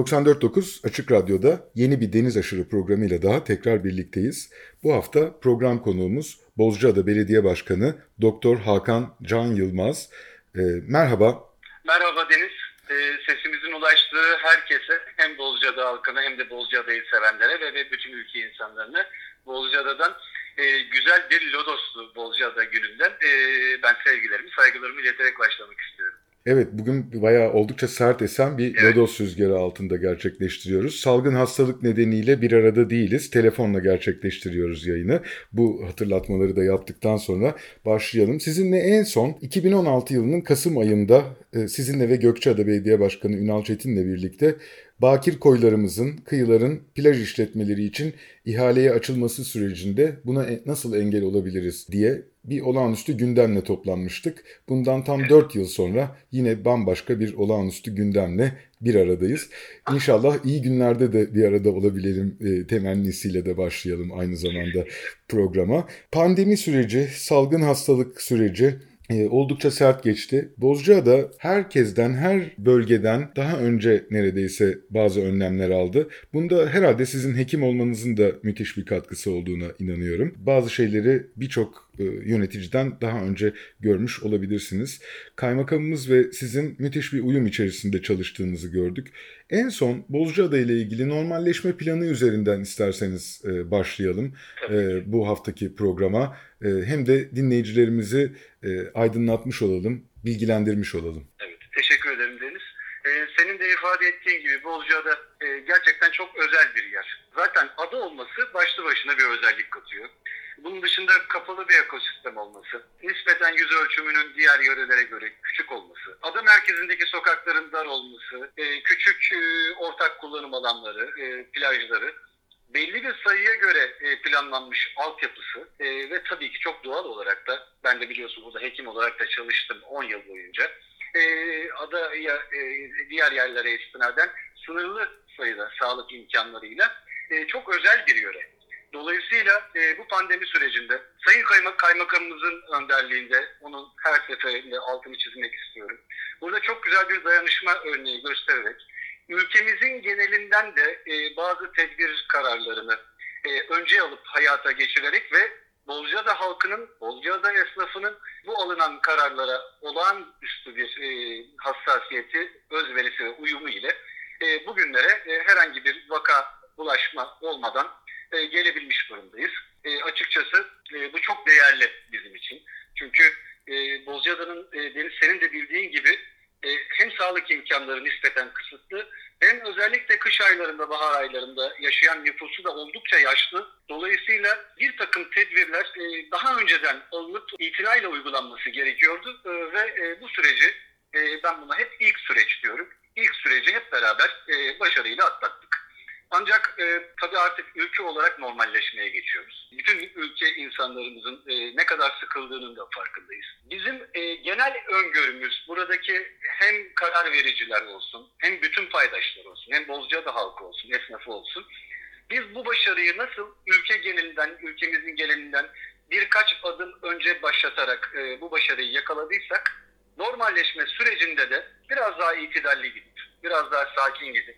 94.9 Açık Radyo'da yeni bir Deniz Aşırı programıyla daha tekrar birlikteyiz. Bu hafta program konuğumuz Bozcaada Belediye Başkanı Doktor Hakan Can Yılmaz. E, merhaba. Merhaba Deniz. E, sesimizin ulaştığı herkese hem Bozcaada halkına hem de Bozcaada'yı sevenlere ve, ve bütün ülke insanlarına Bozcaada'dan e, güzel bir Lodoslu Bozcaada gününden e, ben sevgilerimi, saygılarımı ileterek başlamak istiyorum. Evet bugün bayağı oldukça sert esen bir evet. lodos rüzgarı altında gerçekleştiriyoruz. Salgın hastalık nedeniyle bir arada değiliz. Telefonla gerçekleştiriyoruz yayını. Bu hatırlatmaları da yaptıktan sonra başlayalım. Sizinle en son 2016 yılının Kasım ayında e, sizinle ve Gökçeada Belediye Başkanı Ünal Çetin'le birlikte bakir koylarımızın, kıyıların plaj işletmeleri için ihaleye açılması sürecinde buna e, nasıl engel olabiliriz diye bir olağanüstü gündemle toplanmıştık. Bundan tam 4 yıl sonra yine bambaşka bir olağanüstü gündemle bir aradayız. İnşallah iyi günlerde de bir arada olabilelim e, temennisiyle de başlayalım aynı zamanda programa. Pandemi süreci, salgın hastalık süreci e, oldukça sert geçti. Bozcaada herkesten, her bölgeden daha önce neredeyse bazı önlemler aldı. Bunda herhalde sizin hekim olmanızın da müthiş bir katkısı olduğuna inanıyorum. Bazı şeyleri birçok yöneticiden daha önce görmüş olabilirsiniz. Kaymakamımız ve sizin müthiş bir uyum içerisinde çalıştığınızı gördük. En son Bozcaada ile ilgili normalleşme planı üzerinden isterseniz e, başlayalım e, bu haftaki programa. E, hem de dinleyicilerimizi e, aydınlatmış olalım, bilgilendirmiş olalım. Evet, teşekkür ederim Deniz. Senin de ifade ettiğin gibi Bozcaada e, gerçekten çok özel bir yer. Zaten adı olması başlı başına bir özellik katıyor. Bunun dışında kapalı bir ekosistem olması, nispeten yüz ölçümünün diğer yörelere göre küçük olması, ada merkezindeki sokakların dar olması, e, küçük e, ortak kullanım alanları, e, plajları, belli bir sayıya göre planlanmış altyapısı ve tabii ki çok doğal olarak da ben de biliyorsun burada hekim olarak da çalıştım 10 yıl boyunca. Adaya diğer yerlere istinaden sınırlı sayıda sağlık imkanlarıyla çok özel bir yöre. Dolayısıyla e, bu pandemi sürecinde Sayın Kaymak Kaymakamımızın önderliğinde onun her seferinde altını çizmek istiyorum. Burada çok güzel bir dayanışma örneği göstererek ülkemizin genelinden de e, bazı tedbir kararlarını e, önce alıp hayata geçirerek ve Bozcaada halkının, Bozcaada esnafının bu alınan kararlara olağanüstü bir e, hassasiyeti, özverisi ve uyumu ile e, bugünlere e, herhangi bir vaka bulaşma olmadan e, gelebilmiş durumdayız. E, açıkçası e, bu çok değerli bizim için. Çünkü e, Bozcaada'nın e, Deniz senin de bildiğin gibi e, hem sağlık imkanları nispeten kısıtlı hem özellikle kış aylarında, bahar aylarında yaşayan nüfusu da oldukça yaşlı. Dolayısıyla bir takım tedbirler e, daha önceden alınıp itinayla uygulanması gerekiyordu e, ve e, bu süreci e, ben buna hep ilk süreç diyorum. İlk süreci hep beraber e, başarıyla atlattık. Ancak e, tabii artık ülke olarak normalleşmeye geçiyoruz. Bütün ülke insanlarımızın e, ne kadar sıkıldığının da farkındayız. Bizim e, genel öngörümüz buradaki hem karar vericiler olsun, hem bütün paydaşlar olsun, hem Bozcaada halkı olsun, esnafı olsun. Biz bu başarıyı nasıl ülke genelinden, ülkemizin genelinden birkaç adım önce başlatarak e, bu başarıyı yakaladıysak, normalleşme sürecinde de biraz daha itidalli gidip, biraz daha sakin gidip,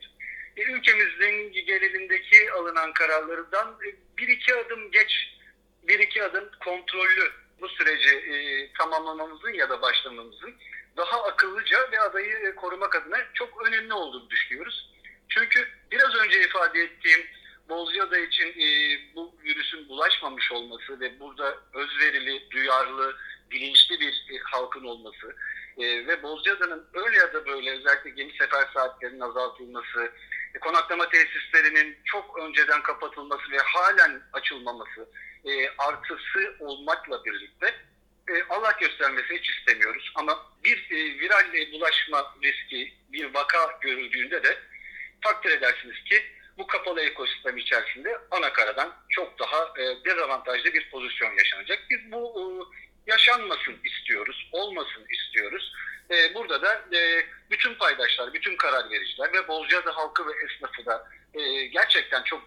ülkemizin genelindeki alınan kararlardan e, bir iki adım geç, bir iki adım kontrollü bu süreci e, tamamlamamızın ya da başlamamızın daha akıllıca ve adayı e, korumak adına çok önemli olduğunu düşünüyoruz. Çünkü biraz önce ifade ettiğim Bozcaada için bu virüsün bulaşmamış olması ve burada özverili, duyarlı, bilinçli bir halkın olması e, ve Bozcaada'nın öyle ya da böyle özellikle gemi sefer saatlerinin azaltılması, konaklama tesislerinin çok önceden kapatılması ve halen açılmaması e, artısı olmakla birlikte e, Allah göstermesini hiç istemiyoruz. Ama bir e, viral bulaşma riski, bir vaka görüldüğünde de takdir edersiniz ki bu kapalı ekosistem içerisinde ana çok daha e, dezavantajlı bir pozisyon yaşanacak. Biz bu e, yaşanmasın istiyoruz, olmasın istiyoruz. E, burada da e, bütün paydaşlar, bütün karar vericiler ve Bozcaada halkı ve esnafı da e, gerçekten çok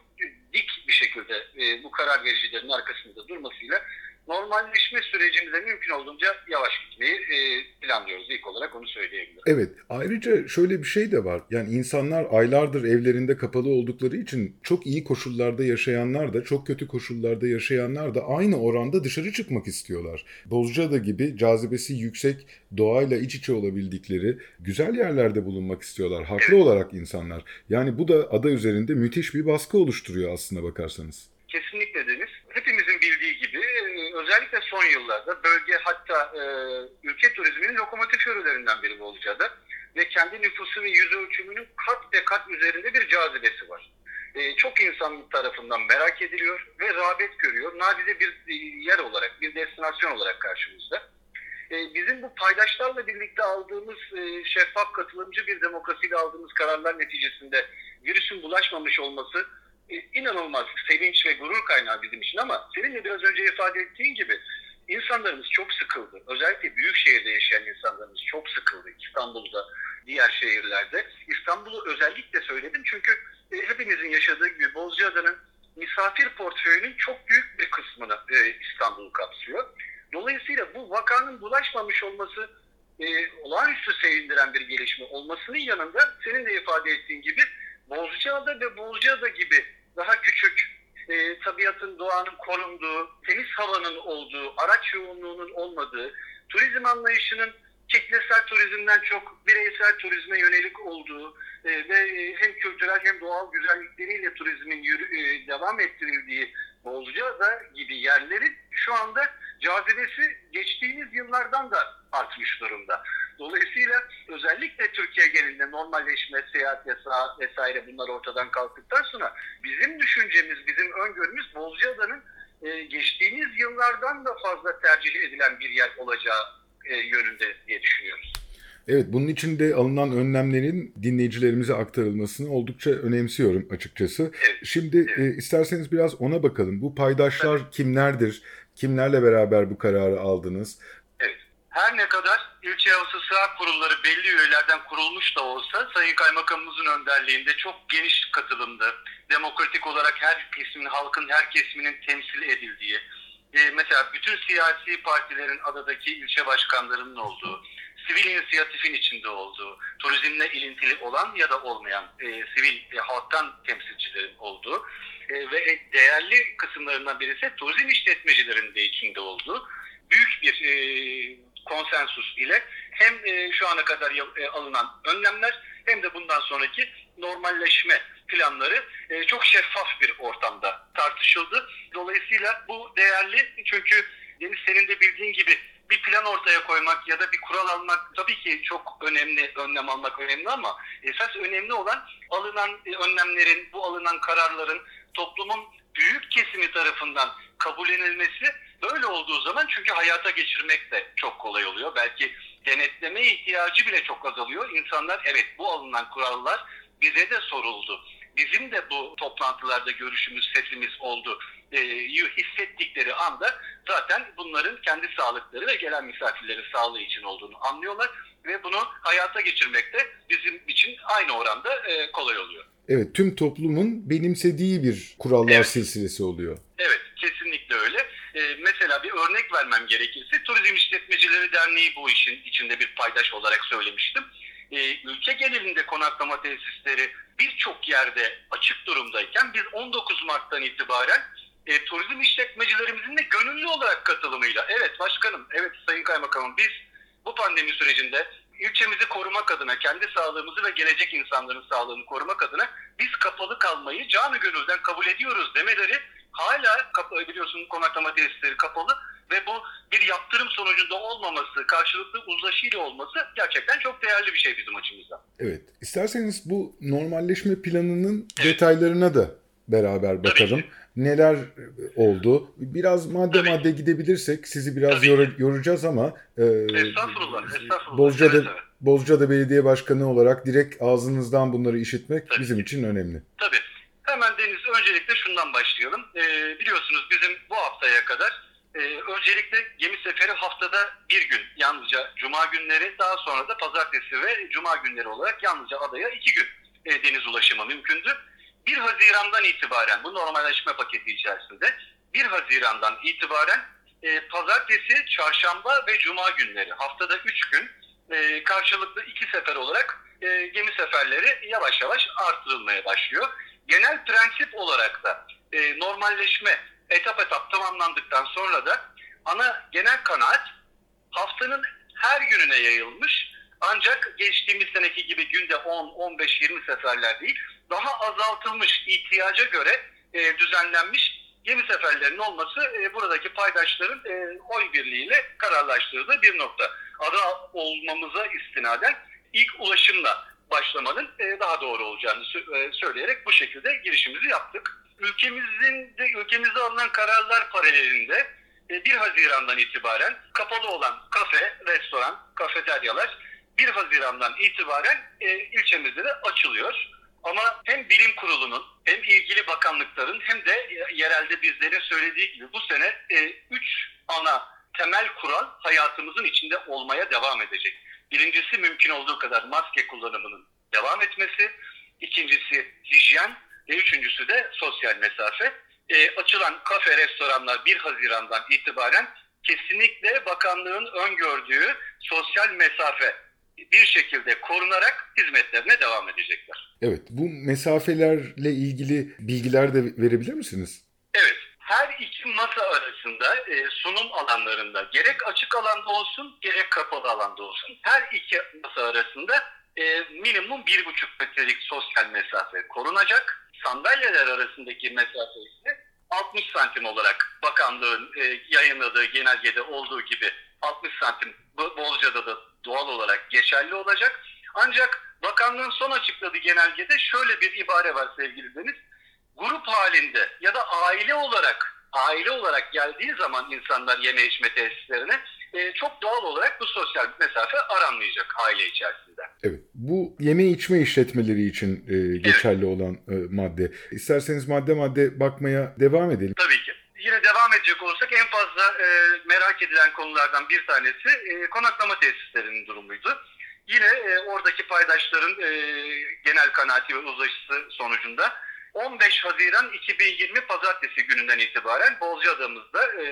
dik bir şekilde e, bu karar vericilerin arkasında durmasıyla normalleşme sürecimize mümkün olduğunca yavaş gitmeyi e, planlıyoruz. İlk olarak onu söyleyebilirim. Evet. Ayrıca şöyle bir şey de var. Yani insanlar aylardır evlerinde kapalı oldukları için çok iyi koşullarda yaşayanlar da çok kötü koşullarda yaşayanlar da aynı oranda dışarı çıkmak istiyorlar. Bozcaada gibi cazibesi yüksek, doğayla iç içe olabildikleri güzel yerlerde bulunmak istiyorlar. Haklı olarak insanlar. Yani bu da ada üzerinde müthiş bir baskı oluşturuyor aslına bakarsanız. Kesinlikle Deniz. E, özellikle son yıllarda bölge hatta e, ülke turizminin lokomotif yörelerinden biri Bozcaada ve kendi nüfusu ve yüz ölçümünün kat ve kat üzerinde bir cazibesi var. E, çok insan tarafından merak ediliyor ve rağbet görüyor. Nadide bir e, yer olarak, bir destinasyon olarak karşımızda. E, bizim bu paydaşlarla birlikte aldığımız e, şeffaf, katılımcı bir demokrasiyle aldığımız kararlar neticesinde virüsün bulaşmamış olması inanılmaz sevinç ve gurur kaynağı bizim için ama senin de biraz önce ifade ettiğin gibi insanlarımız çok sıkıldı. Özellikle büyük şehirde yaşayan insanlarımız çok sıkıldı. İstanbul'da, diğer şehirlerde. İstanbul'u özellikle söyledim çünkü e, hepimizin yaşadığı gibi Bozcaada'nın misafir portföyünün çok büyük bir kısmını e, İstanbul kapsıyor. Dolayısıyla bu vakanın bulaşmamış olması e, olağanüstü sevindiren bir gelişme olmasının yanında senin de ifade ettiğin gibi Bozcaada ve Bozcaada gibi daha küçük e, tabiatın, doğanın korunduğu, temiz havanın olduğu, araç yoğunluğunun olmadığı, turizm anlayışının kitlesel turizmden çok bireysel turizme yönelik olduğu e, ve e, hem kültürel hem doğal güzellikleriyle turizmin yürü, e, devam ettirildiği Bozcaada gibi yerlerin şu anda cazibesi geçtiğimiz yıllardan da artmış durumda. Dolayısıyla özellikle Türkiye genelinde normalleşme, seyahat yasağı vesaire bunlar ortadan kalktıktan sonra bizim düşüncemiz, bizim öngörümüz Bozcaada'nın e, geçtiğimiz yıllardan da fazla tercih edilen bir yer olacağı e, yönünde diye düşünüyoruz. Evet bunun için de alınan önlemlerin dinleyicilerimize aktarılmasını oldukça önemsiyorum açıkçası. Evet, Şimdi evet. e, isterseniz biraz ona bakalım. Bu paydaşlar kimlerdir? Kimlerle beraber bu kararı aldınız? Evet. Her ne kadar ilçe havası sığak kurulları belli üyelerden kurulmuş da olsa Sayın Kaymakamımızın önderliğinde çok geniş katılımda, demokratik olarak her kesimin, halkın her kesiminin temsil edildiği, e, mesela bütün siyasi partilerin adadaki ilçe başkanlarının olduğu, sivil inisiyatifin içinde olduğu, turizmle ilintili olan ya da olmayan e, sivil e, halktan temsilcilerin olduğu e, ve değerli kısımlarından birisi turizm işletmecilerin de içinde olduğu büyük bir e, konsensus ile hem e, şu ana kadar e, alınan önlemler hem de bundan sonraki normalleşme planları e, çok şeffaf bir ortamda tartışıldı. Dolayısıyla bu değerli çünkü Deniz senin de bildiğin gibi bir plan ortaya koymak ya da bir kural almak tabii ki çok önemli, önlem almak önemli ama esas önemli olan alınan önlemlerin, bu alınan kararların toplumun büyük kesimi tarafından kabullenilmesi böyle olduğu zaman çünkü hayata geçirmek de çok kolay oluyor. Belki denetleme ihtiyacı bile çok azalıyor. İnsanlar evet bu alınan kurallar bize de soruldu. Bizim de bu toplantılarda görüşümüz, sesimiz oldu e, hissettikleri anda zaten bunların kendi sağlıkları ve gelen misafirlerin sağlığı için olduğunu anlıyorlar ve bunu hayata geçirmek de bizim için aynı oranda e, kolay oluyor. Evet tüm toplumun benimsediği bir kurallar Evet. silsilesi oluyor. Evet, kesinlikle öyle. Ee, mesela bir örnek vermem gerekirse Turizm İşletmecileri Derneği bu işin içinde bir paydaş olarak söylemiştim. Ee, ülke genelinde konaklama tesisleri birçok yerde açık durumdayken biz 19 Mart'tan itibaren e, turizm işletmecilerimizin de gönüllü olarak katılımıyla evet başkanım, evet sayın kaymakamım biz bu pandemi sürecinde ilçemizi korumak adına, kendi sağlığımızı ve gelecek insanların sağlığını korumak adına biz kapalı kalmayı canı gönülden kabul ediyoruz demeleri hala biliyorsun konaklama tesisleri kapalı ve bu bir yaptırım sonucunda olmaması, karşılıklı uzlaşıyla olması gerçekten çok değerli bir şey bizim açımızdan. Evet. İsterseniz bu normalleşme planının detaylarına da beraber bakalım. Neler oldu? Biraz madde Tabii. madde gidebilirsek sizi biraz Tabii yora- yoracağız ama e, Estağfurullah, estağfurullah. Bozcaada Seve seve. Bozcaada Belediye Başkanı olarak direkt ağzınızdan bunları işitmek Tabii. bizim için önemli. Tabii. Hemen Deniz öncelikle şundan başlayalım. Ee, biliyorsunuz bizim bu haftaya kadar e, öncelikle gemi seferi haftada bir gün yalnızca cuma günleri daha sonra da pazartesi ve cuma günleri olarak yalnızca adaya iki gün e, deniz ulaşımı mümkündü. 1 Haziran'dan itibaren bu normalleşme paketi içerisinde 1 Haziran'dan itibaren e, pazartesi, çarşamba ve cuma günleri haftada 3 gün e, karşılıklı iki sefer olarak e, gemi seferleri yavaş yavaş artırılmaya başlıyor. Genel prensip olarak da e, normalleşme etap etap tamamlandıktan sonra da ana genel kanaat haftanın her gününe yayılmış ancak geçtiğimiz seneki gibi günde 10, 15, 20 seferler değil daha azaltılmış ihtiyaca göre e, düzenlenmiş gemi seferlerinin olması e, buradaki paydaşların e, oy birliğiyle kararlaştırdığı bir nokta. Ada olmamıza istinaden ilk ulaşımla başlamanın e, daha doğru olacağını e, söyleyerek bu şekilde girişimizi yaptık. Ülkemizin de ülkemizde alınan kararlar paralelinde e, 1 Haziran'dan itibaren kapalı olan kafe, restoran, kafeteryalar 1 Haziran'dan itibaren e, ilçemizde de açılıyor. Ama hem bilim kurulunun hem ilgili bakanlıkların hem de e, yerelde bizlerin söylediği gibi bu sene 3 ana temel kural hayatımızın içinde olmaya devam edecek. Birincisi mümkün olduğu kadar maske kullanımının devam etmesi. İkincisi hijyen ve üçüncüsü de sosyal mesafe. E, açılan kafe, restoranlar 1 Haziran'dan itibaren kesinlikle bakanlığın öngördüğü sosyal mesafe bir şekilde korunarak hizmetlerine devam edecekler. Evet, bu mesafelerle ilgili bilgiler de verebilir misiniz? Evet, her iki masa arasında e, sunum alanlarında gerek açık alanda olsun gerek kapalı alanda olsun her iki masa arasında e, minimum bir buçuk metrelik sosyal mesafe korunacak. Sandalyeler arasındaki mesafe ise 60 santim olarak bakanlığın e, yayınladığı genelgede olduğu gibi 60 santim Bo- Bozca'da da doğal olarak geçerli olacak. Ancak bakanlığın son açıkladığı genelgede şöyle bir ibare var sevgili Deniz. Grup halinde ya da aile olarak aile olarak geldiği zaman insanlar yeme içme tesislerine e, çok doğal olarak bu sosyal mesafe aranmayacak aile içerisinde. Evet, bu yeme içme işletmeleri için e, geçerli olan e, madde. İsterseniz madde madde bakmaya devam edelim. Tabii ki. Yine devam edecek olursak en fazla e, merak edilen konulardan bir tanesi e, konaklama tesislerinin durumuydu. Yine e, oradaki paydaşların e, genel kanaati ve uzlaşısı sonucunda 15 Haziran 2020 Pazartesi gününden itibaren Bozcaada'mızda e,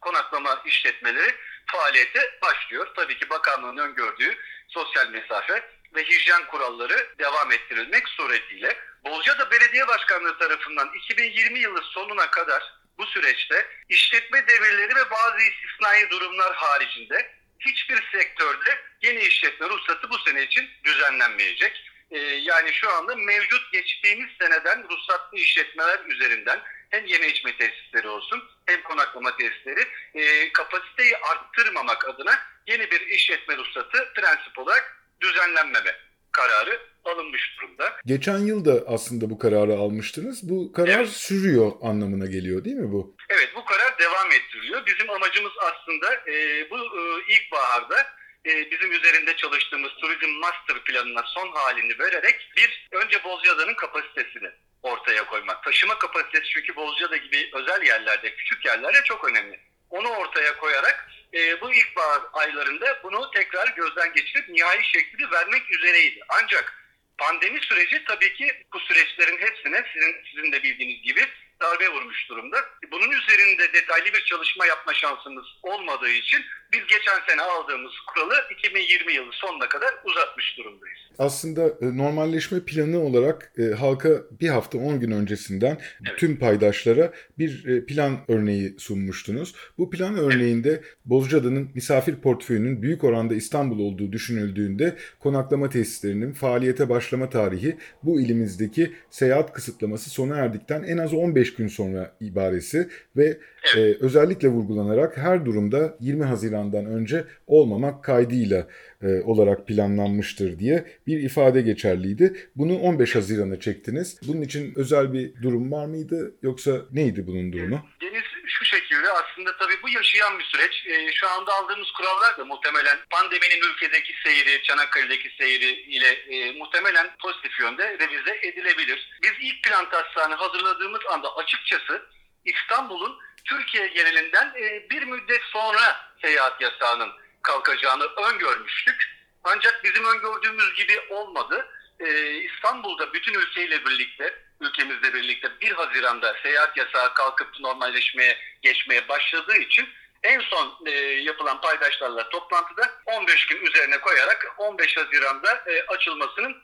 konaklama işletmeleri faaliyete başlıyor. Tabii ki bakanlığın öngördüğü sosyal mesafe ve hijyen kuralları devam ettirilmek suretiyle. Bozcaada Belediye Başkanlığı tarafından 2020 yılı sonuna kadar bu süreçte işletme devirleri ve bazı istisnai durumlar haricinde hiçbir sektörde yeni işletme ruhsatı bu sene için düzenlenmeyecek. Ee, yani şu anda mevcut geçtiğimiz seneden ruhsatlı işletmeler üzerinden hem yeme içme tesisleri olsun hem konaklama tesisleri e, kapasiteyi arttırmamak adına yeni bir işletme ruhsatı prensip olarak düzenlenmeme kararı alınmış durumda. Geçen yıl da aslında bu kararı almıştınız. Bu karar Evet. sürüyor anlamına geliyor değil mi bu? Evet bu karar devam ettiriliyor. Bizim amacımız aslında e, bu e, ilkbaharda e, bizim üzerinde çalıştığımız turizm master planına son halini vererek bir önce Bozcaada'nın kapasitesini ortaya koymak. Taşıma kapasitesi çünkü Bozcaada gibi özel yerlerde, küçük yerlerde çok önemli. Onu ortaya koyarak e, bu ilkbahar aylarında bunu tekrar gözden geçirip nihai şeklini vermek üzereydi. Ancak pandemi süreci tabii ki bu süreçlerin hepsine sizin sizin de bildiğiniz gibi darbe vurmuş durumda. Bunun üzerinde detaylı bir çalışma yapma şansımız olmadığı için biz geçen sene aldığımız kuralı 2020 yılı sonuna kadar uzatmış durumdayız. Aslında e, normalleşme planı olarak e, halka bir hafta 10 gün öncesinden Evet. tüm paydaşlara bir e, plan örneği sunmuştunuz. Bu plan örneğinde Bozcaada'nın misafir portföyünün büyük oranda İstanbul olduğu düşünüldüğünde konaklama tesislerinin faaliyete başlama tarihi bu ilimizdeki seyahat kısıtlaması sona erdikten en az 15 gün sonra ibaresi ve e, özellikle vurgulanarak her durumda 20 Haziran'dan önce olmamak kaydıyla e, olarak planlanmıştır diye bir ifade geçerliydi. Bunu 15 Haziran'a çektiniz. Bunun için özel bir durum var mıydı yoksa neydi bunun durumu? Deniz şu şekilde aslında tabii bu yaşayan bir süreç. E, şu anda aldığımız kurallar da muhtemelen pandeminin ülkedeki seyri, Çanakkale'deki seyri ile e, muhtemelen pozitif yönde revize edilebilir. Biz ilk plan taslağını hazırladığımız anda açıkçası İstanbul'un Türkiye genelinden e, bir müddet sonra seyahat yasağının kalkacağını öngörmüştük. Ancak bizim öngördüğümüz gibi olmadı. E, İstanbul'da bütün ülkeyle birlikte, ülkemizle birlikte 1 Haziran'da seyahat yasağı kalkıp normalleşmeye geçmeye başladığı için en son e, yapılan paydaşlarla toplantıda 15 gün üzerine koyarak 15 Haziran'da e, açılmasının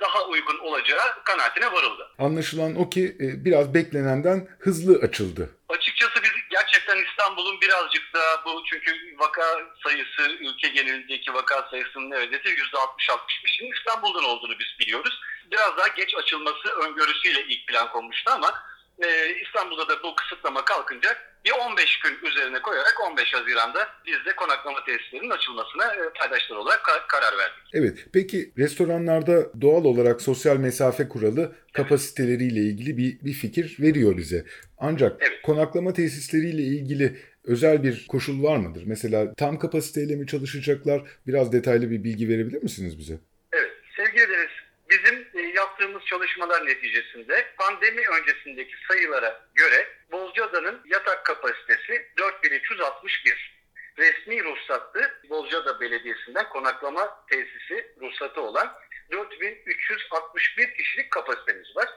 daha uygun olacağı kanaatine varıldı. Anlaşılan o ki e, biraz beklenenden hızlı açıldı. Açıkçası biz gerçekten İstanbul'un birazcık daha bu çünkü vaka sayısı ülke genelindeki vaka sayısının neredeyse %60-65'in İstanbul'dan olduğunu biz biliyoruz. Biraz daha geç açılması öngörüsüyle ilk plan konmuştu ama e, İstanbul'da da bu kısıtlama kalkınca bir 15 gün üzerine koyarak 15 Haziran'da biz de konaklama tesislerinin açılmasına e, paydaşlar olarak ka- karar verdik. Evet, peki restoranlarda doğal olarak sosyal mesafe kuralı kapasiteleriyle ilgili bir, bir fikir veriyor bize. Ancak Evet. konaklama tesisleriyle ilgili özel bir koşul var mıdır? Mesela tam kapasiteyle mi çalışacaklar? Biraz detaylı bir bilgi verebilir misiniz bize? Evet, sevgili Deniz, bizim e, yaptığımız çalışmalar neticesinde pandemi öncesindeki sayılara göre Bozcaada'nın yatak kapasitesi 4361. Resmi ruhsatlı Bozcaada Belediyesi'nden konaklama tesisi ruhsatı olan 4361 kişilik kapasitemiz var.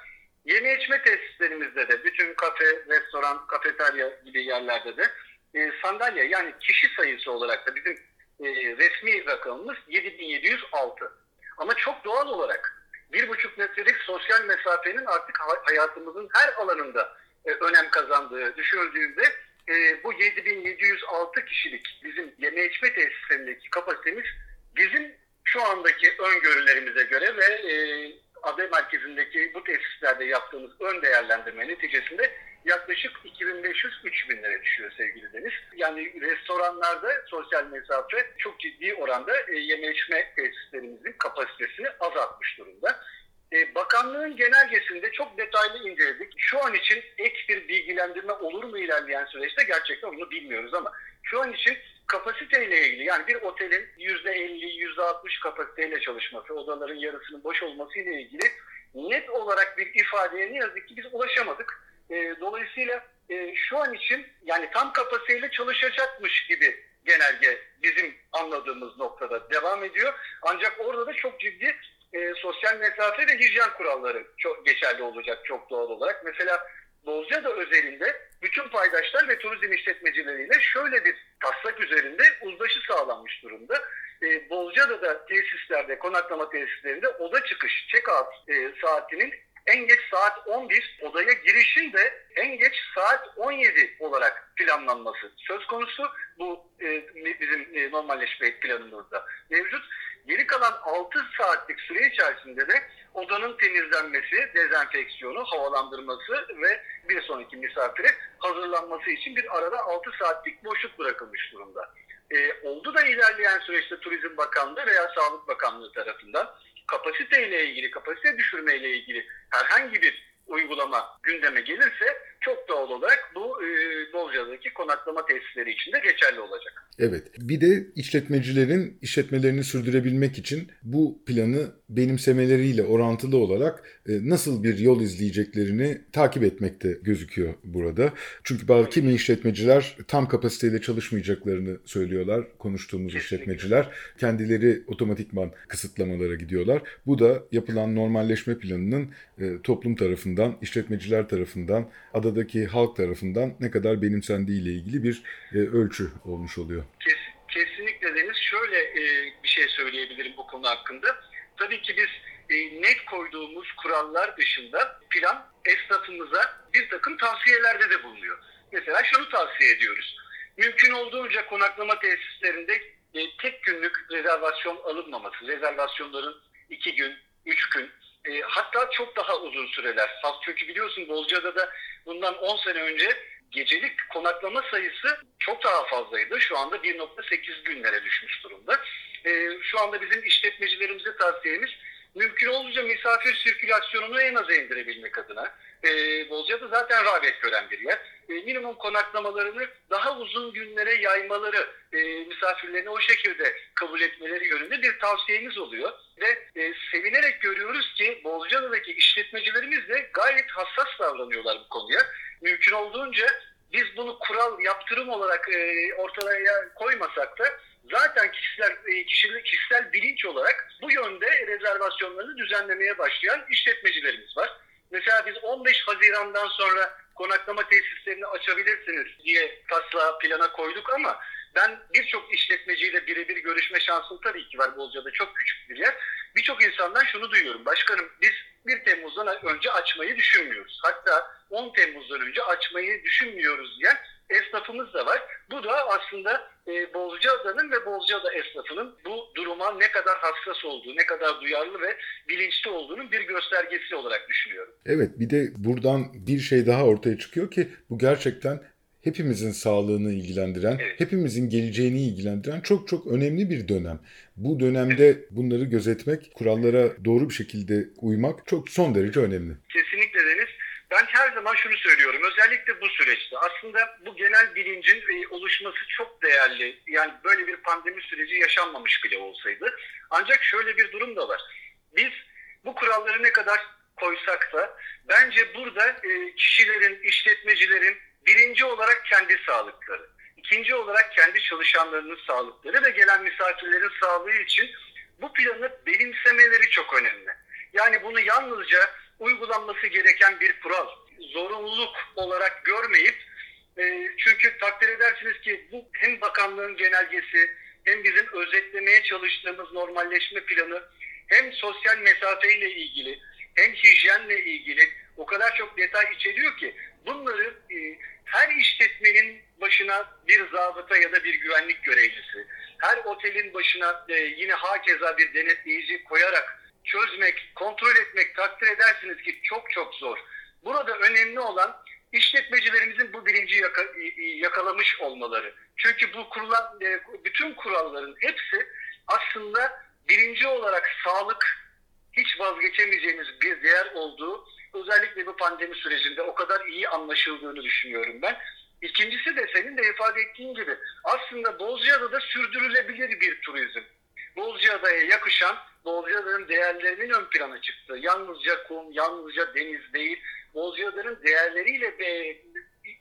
Yeme içme tesislerimizde de bütün kafe, restoran, kafeterya gibi yerlerde de e, sandalye yani kişi sayısı olarak da bizim e, resmi rakamımız 7706. Ama çok doğal olarak bir buçuk metrelik sosyal mesafenin artık ha- hayatımızın her alanında e, önem kazandığı düşünüldüğünde e, bu 7706 kişilik bizim yeme içme tesislerindeki kapasitemiz bizim şu andaki öngörülerimize göre ve e, AD merkezindeki bu tesislerde yaptığımız ön değerlendirme neticesinde yaklaşık 2500-3000 lira düşüyor sevgili Deniz. Yani restoranlarda sosyal mesafe çok ciddi oranda e, yeme içme tesislerimizin kapasitesini azaltmış durumda. E, bakanlığın genelgesinde çok detaylı inceledik. Şu an için ek bir bilgilendirme olur mu ilerleyen süreçte gerçekten onu bilmiyoruz ama şu an için kapasiteyle ilgili yani bir otelin %50, %60 kapasiteyle çalışması, odaların yarısının boş olması ile ilgili net olarak bir ifadeye ne yazık ki biz ulaşamadık. E, dolayısıyla e, şu an için yani tam kapasiteyle çalışacakmış gibi genelge bizim anladığımız noktada devam ediyor. Ancak orada da çok ciddi e, sosyal mesafe ve hijyen kuralları çok geçerli olacak çok doğal olarak. Mesela Bozcaada özelinde bütün paydaşlar ve turizm işletmecileriyle şöyle bir taslak üzerinde uzlaşı sağlanmış durumda. E, Bozcaada'da tesislerde, konaklama tesislerinde oda çıkış, check-out e, saatinin en geç saat 11, odaya girişin de en geç saat 17 olarak planlanması söz konusu. Bu e, bizim e, normalleşme planımızda mevcut. Geri kalan 6 saatlik süre içerisinde de odanın temizlenmesi, dezenfeksiyonu, havalandırması ve bir sonraki misafire hazırlanması için bir arada 6 saatlik boşluk bırakılmış durumda. E, oldu da ilerleyen süreçte Turizm Bakanlığı veya Sağlık Bakanlığı tarafından kapasiteyle ilgili, kapasite düşürme ile ilgili herhangi bir uygulama gündeme gelirse çok doğal olarak bu e, Bozcaada'daki konaklama tesisleri için de geçerli olacak. Evet. Bir de işletmecilerin işletmelerini sürdürebilmek için bu planı benimsemeleriyle orantılı olarak e, nasıl bir yol izleyeceklerini takip etmekte gözüküyor burada. Çünkü bazı kimi işletmeciler tam kapasiteyle çalışmayacaklarını söylüyorlar. Konuştuğumuz Kesinlikle. işletmeciler kendileri otomatikman kısıtlamalara gidiyorlar. Bu da yapılan normalleşme planının e, toplum tarafından, işletmeciler tarafından, adadaki halk tarafından ne kadar benimsendiği ile ilgili bir e, ölçü olmuş oluyor. Kes, kesinlikle Deniz. Şöyle e, bir şey söyleyebilirim bu konu hakkında. Tabii ki biz e, net koyduğumuz kurallar dışında plan esnafımıza bir takım tavsiyelerde de bulunuyor. Mesela şunu tavsiye ediyoruz. Mümkün olduğunca konaklama tesislerinde e, tek günlük rezervasyon alınmaması, rezervasyonların iki gün, üç gün, e, hatta çok daha uzun süreler. Çünkü biliyorsun Bozcaada'da bundan 10 sene önce gecelik konaklama sayısı çok daha fazlaydı. Şu anda 1.8 günlere düşmüş durumda. Ee, şu anda bizim işletmecilerimize tavsiyemiz mümkün olunca misafir sirkülasyonunu en aza indirebilmek adına. Ee, Bozcaada zaten rağbet gören bir yer. e, minimum konaklamalarını daha uzun günlere yaymaları, e, misafirlerini o şekilde kabul etmeleri yönünde bir tavsiyemiz oluyor. Ve e, sevinerek görüyoruz ki Bozcaada'daki işletmecilerimiz de gayet hassas davranıyorlar bu konuya. Mümkün olduğunca biz bunu kural, yaptırım olarak e, ortaya koymasak da zaten kişiler, e, kişiler, kişisel bilinç olarak bu yönde rezervasyonlarını düzenlemeye başlayan işletmecilerimiz var. Mesela biz 15 Haziran'dan sonra konaklama tesislerini açabilirsiniz diye taslağı plana koyduk ama ben birçok işletmeciyle birebir görüşme şansım tabii ki var Bozca'da çok küçük bir yer. Birçok insandan şunu duyuyorum. Başkanım biz 1 Temmuz'dan önce açmayı düşünmüyoruz. Hatta 10 Temmuz'dan önce açmayı düşünmüyoruz diyen esnafımız da var. Bu da aslında e, Bozcaada'nın ve Bozcaada esnafının bu duruma ne kadar hassas olduğu, ne kadar duyarlı ve bilinçli olduğunun bir göstergesi olarak düşünüyorum. Evet bir de buradan bir şey daha ortaya çıkıyor ki bu gerçekten hepimizin sağlığını ilgilendiren, Evet. hepimizin geleceğini ilgilendiren çok çok önemli bir dönem. Bu dönemde bunları gözetmek, kurallara doğru bir şekilde uymak çok son derece önemli. Kesinlikle Deniz. Ben her zaman şunu söylüyorum. Özellikle bu süreçte. Aslında bu genel bilincin e, oluşması çok değerli. Yani böyle bir pandemi süreci yaşanmamış bile olsaydı. Ancak şöyle bir durum da var. Biz bu kuralları ne kadar koysak da bence burada e, kişilerin, işletmecilerin birinci olarak kendi sağlıkları, ikinci olarak kendi çalışanlarının sağlıkları ve gelen misafirlerin sağlığı için bu planı benimsemeleri çok önemli. Yani bunu yalnızca uygulanması gereken bir kural, zorunluluk olarak görmeyip e, çünkü takdir edersiniz ki bu hem bakanlığın genelgesi hem bizim özetlemeye çalıştığımız normalleşme planı hem sosyal mesafeyle ilgili hem hijyenle ilgili o kadar çok detay içeriyor ki bunları e, her işletmenin başına bir zabıta ya da bir güvenlik görevlisi, her otelin başına e, yine hakeza bir denetleyici koyarak çözmek, kontrol etmek takdir edersiniz ki çok çok zor. Burada önemli olan işletmecilerimizin bu bilinci yaka- yakalamış olmaları. Çünkü bu kurulan e, bütün kuralların hepsi aslında birinci olarak sağlık hiç vazgeçemeyeceğimiz bir değer olduğu özellikle bu pandemi sürecinde o kadar iyi anlaşıldığını düşünüyorum ben. İkincisi de senin de ifade ettiğin gibi aslında Bozcaada'da sürdürülebilir bir turizm. Bozcaada'ya yakışan, Bozcaada'nın değerlerinin ön plana çıktığı, yalnızca kum, yalnızca deniz değil, Bozcaada'nın değerleriyle de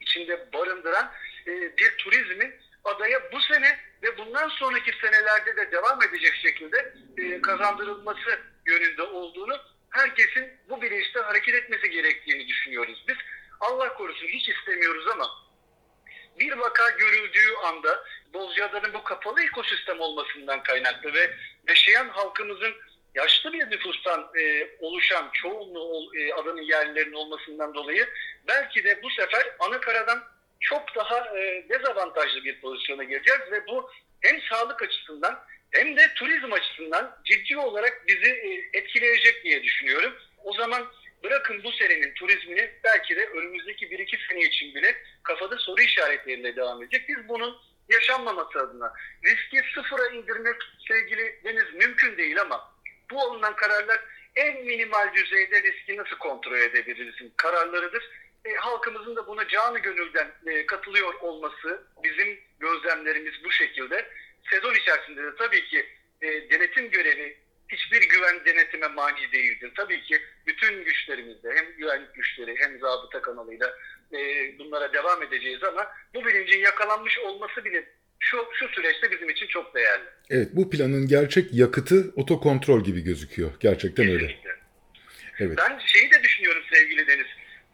içinde barındıran e, bir turizmin adaya bu sene ve bundan sonraki senelerde de devam edecek şekilde e, kazandırılması yönünde olduğunu herkesin bu bilinçte hareket etmesi gerektiğini düşünüyoruz biz. Allah korusun hiç istemiyoruz ama bir vaka görüldüğü anda Bozcaada'nın bu kapalı ekosistem olmasından kaynaklı ve yaşayan halkımızın yaşlı bir nüfustan e, oluşan çoğunluğu e, adanın yerlilerinin olmasından dolayı belki de bu sefer Anakaradan çok daha e, dezavantajlı bir pozisyona gireceğiz ve bu hem sağlık açısından hem de turizm açısından ciddi olarak bizi e, etkileyecek diye düşünüyorum. O zaman bırakın bu senenin turizmini belki de önümüzdeki 1-2 sene için bile kafada soru işaretleriyle devam edecek. Biz bunun yaşanmaması adına riski sıfıra indirmek sevgili Deniz mümkün değil ama bu alınan kararlar en minimal düzeyde riski nasıl kontrol edebilirizin kararlarıdır. E, halkımızın da buna canı gönülden e, katılıyor olması bizim gözlemlerimiz bu şekilde. Sezon içerisinde de tabii ki e, denetim görevi hiçbir güven denetime mani değildir. Tabii ki bütün güçlerimizle hem güvenlik güçleri hem zabıta kanalıyla e, bunlara devam edeceğiz ama bu bilincin yakalanmış olması bile şu, şu süreçte bizim için çok değerli. Evet bu planın gerçek yakıtı otokontrol gibi gözüküyor. Gerçekten öyle. Kesinlikle. Evet. Ben şeyi de düşünüyorum sevgili Deniz.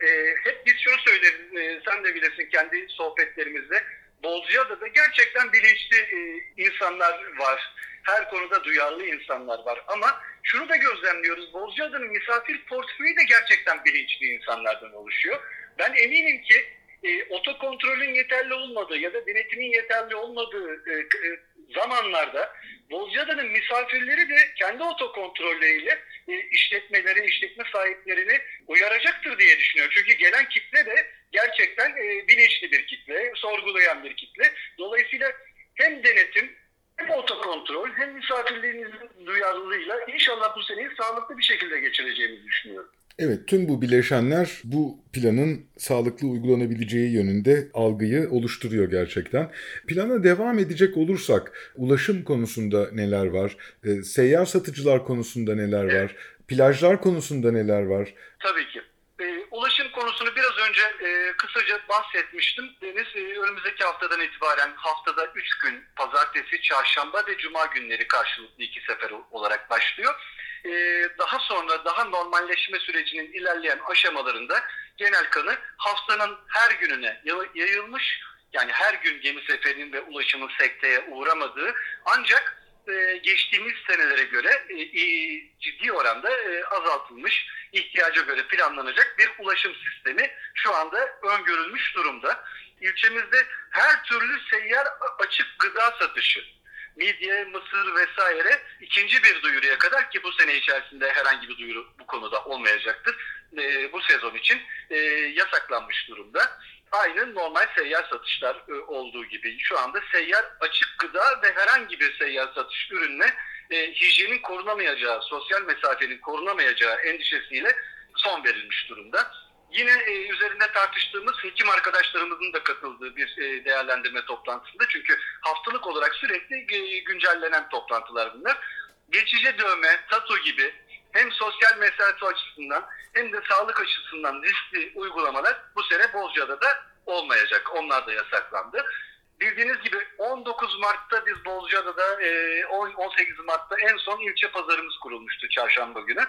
Ee, hep biz şunu söyleriz, e, sen de bilirsin kendi sohbetlerimizde. Bozcaada'da gerçekten bilinçli e, insanlar var. Her konuda duyarlı insanlar var. Ama şunu da gözlemliyoruz. Bozcaada'nın misafir portföyü de gerçekten bilinçli insanlardan oluşuyor. Ben eminim ki e, otokontrolün yeterli olmadığı ya da denetimin yeterli olmadığı e, e, zamanlarda Bozcaada'nın misafirleri de kendi otokontrolleriyle e, işletmeleri, işletme sahiplerini uyaracaktır diye düşünüyorum. Çünkü gelen kitle de gerçekten e, bilinçli bir kitle, sorgulayan bir kitle. Dolayısıyla hem denetim hem otokontrol hem misafirlerinizin duyarlılığıyla inşallah bu seneyi sağlıklı bir şekilde geçireceğimizi düşünüyorum. Evet, tüm bu bileşenler bu planın sağlıklı uygulanabileceği yönünde algıyı oluşturuyor gerçekten. Plana devam edecek olursak ulaşım konusunda neler var? E, seyyar satıcılar konusunda neler Evet. var? Plajlar konusunda neler var? Tabii ki. Ee, ulaşım konusunu biraz önce e, kısaca bahsetmiştim. Deniz e, önümüzdeki haftadan itibaren haftada 3 gün pazartesi, çarşamba ve cuma günleri karşılıklı iki sefer olarak başlıyor. Ee, daha sonra daha normalleşme sürecinin ilerleyen aşamalarında genel kanı haftanın her gününe yay- yayılmış yani her gün gemi seferinin ve ulaşımın sekteye uğramadığı ancak e, geçtiğimiz senelere göre e, ciddi oranda e, azaltılmış ihtiyaca göre planlanacak bir ulaşım sistemi şu anda öngörülmüş durumda. İlçemizde her türlü seyyar açık gıda satışı, midye, mısır vesaire ikinci bir duyuruya kadar ki bu sene içerisinde herhangi bir duyuru bu konuda olmayacaktır. Bu sezon için yasaklanmış durumda. Aynı normal seyyar satışlar e, olduğu gibi şu anda seyyar açık gıda ve herhangi bir seyyar satış ürününe e, hijyenin korunamayacağı, sosyal mesafenin korunamayacağı endişesiyle son verilmiş durumda. Yine e, üzerinde tartıştığımız hekim arkadaşlarımızın da katıldığı bir e, değerlendirme toplantısında çünkü haftalık olarak sürekli e, güncellenen toplantılar bunlar. Geçici dövme, tatu gibi hem sosyal mesafe açısından hem de sağlık açısından riskli uygulamalar bu sene Bozcaada da olmayacak. Onlar da yasaklandı. Bildiğiniz gibi 19 Mart'ta biz Bozcaada'da, e, 18 Mart'ta en son ilçe pazarımız kurulmuştu çarşamba günü.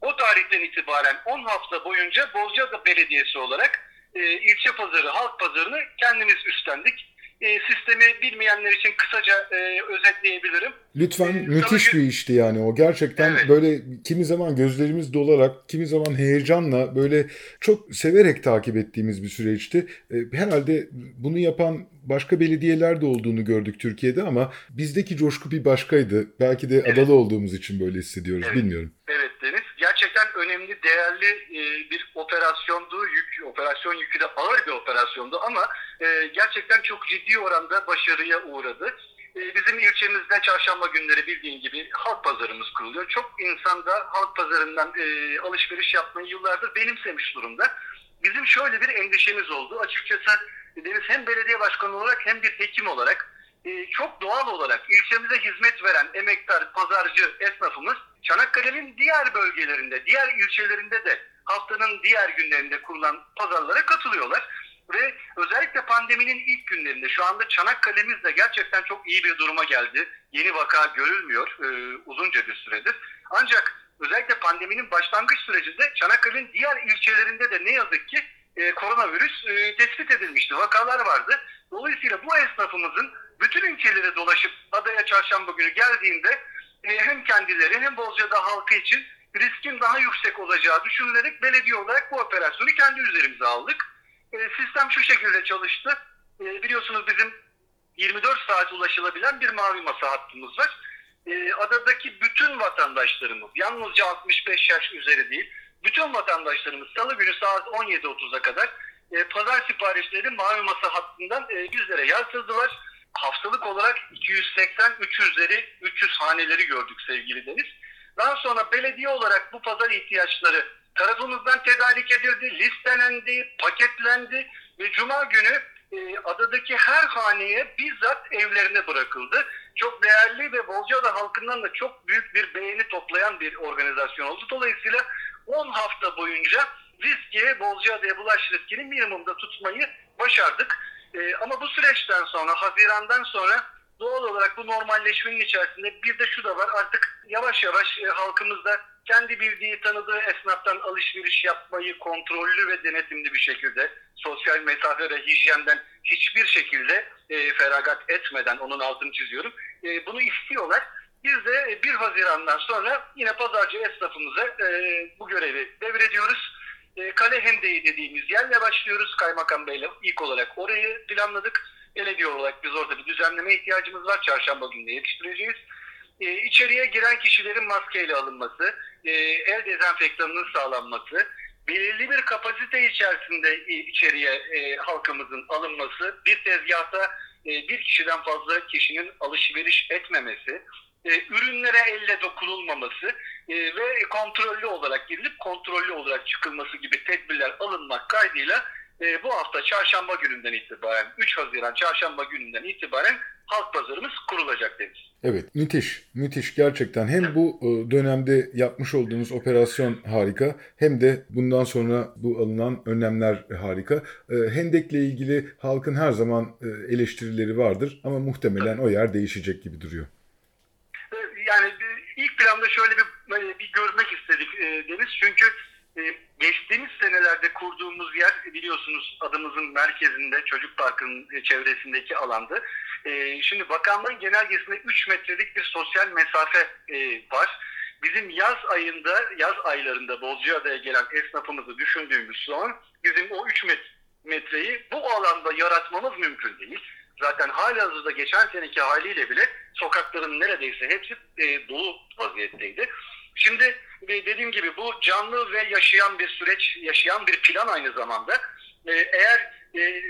O tarihten itibaren 10 hafta boyunca Bozcaada Belediyesi olarak e, ilçe pazarı, halk pazarını kendimiz üstlendik. E, sistemi bilmeyenler için kısaca e, özetleyebilirim. Lütfen Ee, müthiş tabii bir işti yani o. Gerçekten Evet. böyle kimi zaman gözlerimiz dolarak, kimi zaman heyecanla böyle çok severek takip ettiğimiz bir süreçti. Ee, Herhalde bunu yapan başka belediyeler de olduğunu gördük Türkiye'de ama bizdeki coşku bir başkaydı. Belki de Evet. adalı olduğumuz için böyle hissediyoruz. Evet. Bilmiyorum. Evet Deniz. Önemli, değerli e, bir operasyondu. Yük, operasyon yükü de ağır bir operasyondu ama e, gerçekten çok ciddi oranda başarıya uğradı. E, bizim ilçemizde çarşamba günleri bildiğin gibi halk pazarımız kuruluyor. Çok insan da halk pazarından alışveriş yapmayı yıllardır benimsemiş durumda. Bizim şöyle bir endişemiz oldu. Açıkçası Deniz hem belediye başkanı olarak hem bir hekim olarak çok doğal olarak ilçemize hizmet veren emektar, pazarcı esnafımız Çanakkale'nin diğer bölgelerinde, diğer ilçelerinde de haftanın diğer günlerinde kurulan pazarlara katılıyorlar. Ve özellikle pandeminin ilk günlerinde şu anda Çanakkale'miz de gerçekten çok iyi bir duruma geldi. Yeni vaka görülmüyor e, uzunca bir süredir. Ancak özellikle pandeminin başlangıç sürecinde Çanakkale'nin diğer ilçelerinde de ne yazık ki e, koronavirüs e, tespit edilmişti. Vakalar vardı. Dolayısıyla bu esnafımızın bütün ilçeleri dolaşıp adaya çarşamba günü geldiğinde hem kendileri hem Bozcaada halkı için riskin daha yüksek olacağı düşünülerek belediye olarak bu operasyonu kendi üzerimize aldık. E, sistem şu şekilde çalıştı. E, biliyorsunuz bizim 24 saat ulaşılabilen bir mavi masa hattımız var. E, adadaki bütün vatandaşlarımız, yalnızca 65 yaş üzeri değil, bütün vatandaşlarımız salı günü saat 17.30'a kadar pazar siparişleri mavi masa hattından e, bizlere yazdırdılar. Haftalık olarak 280-300'leri, 300 haneleri gördük sevgili Deniz. Daha sonra belediye olarak bu pazar ihtiyaçları tarafımızdan tedarik edildi, listelendi, paketlendi ve cuma günü e, adadaki her haneye bizzat evlerine bırakıldı. Çok değerli ve Bozcaada halkından da çok büyük bir beğeni toplayan bir organizasyon oldu. Dolayısıyla 10 hafta boyunca riski, Bozcaada'ya bulaş riskini minimumda tutmayı başardık. E, ama bu süreçten sonra, Haziran'dan sonra doğal olarak bu normalleşmenin içerisinde bir de şu da var artık yavaş yavaş e, halkımız da kendi bildiği tanıdığı esnaftan alışveriş yapmayı kontrollü ve denetimli bir şekilde sosyal mesafe ve hijyenden hiçbir şekilde e, feragat etmeden onun altını çiziyorum. E, bunu istiyorlar. Biz de e, 1 Haziran'dan sonra yine pazarcı esnafımıza e, bu görevi devrediyoruz. E, Kale Hendeyi dediğimiz yerle başlıyoruz. Kaymakam Bey'le ilk olarak orayı planladık. Belediye olarak biz orada bir düzenleme ihtiyacımız var. Çarşamba günü yetiştireceğiz. E, içeriye giren kişilerin maskeyle alınması, e, el dezenfektanının sağlanması, belirli bir kapasite içerisinde içeriye e, halkımızın alınması, bir tezgahta e, bir kişiden fazla kişinin alışveriş etmemesi, e, ürünlere elle dokunulmaması e, ve kontrollü olarak girilip kontrollü olarak çıkılması gibi tedbirler alınmak kaydıyla e, bu hafta çarşamba gününden itibaren 3 Haziran çarşamba gününden itibaren halk pazarımız kurulacak Deniz. Evet müthiş müthiş gerçekten hem bu e, dönemde yapmış olduğunuz operasyon harika hem de bundan sonra bu alınan önlemler harika. E, Hendek'le ilgili halkın her zaman e, eleştirileri vardır ama muhtemelen o yer değişecek gibi duruyor. Yani ilk planda şöyle bir, e, bir görmek istedik e, Deniz. Çünkü e, geçtiğimiz senelerde kurduğumuz yer biliyorsunuz adımızın merkezinde çocuk parkının e, çevresindeki alanda. E, Şimdi bakanlığın genelgesinde 3 metrelik bir sosyal mesafe e, var. Bizim yaz ayında, yaz aylarında Bozcaada'ya gelen esnafımızı düşündüğümüz zaman bizim o 3 metreyi bu alanda yaratmamız mümkün değil. Zaten halihazırda geçen seneki haliyle bile sokakların neredeyse hepsi e, dolu vaziyetteydi. Şimdi e, dediğim gibi bu canlı ve yaşayan bir süreç, yaşayan bir plan aynı zamanda. E, eğer e,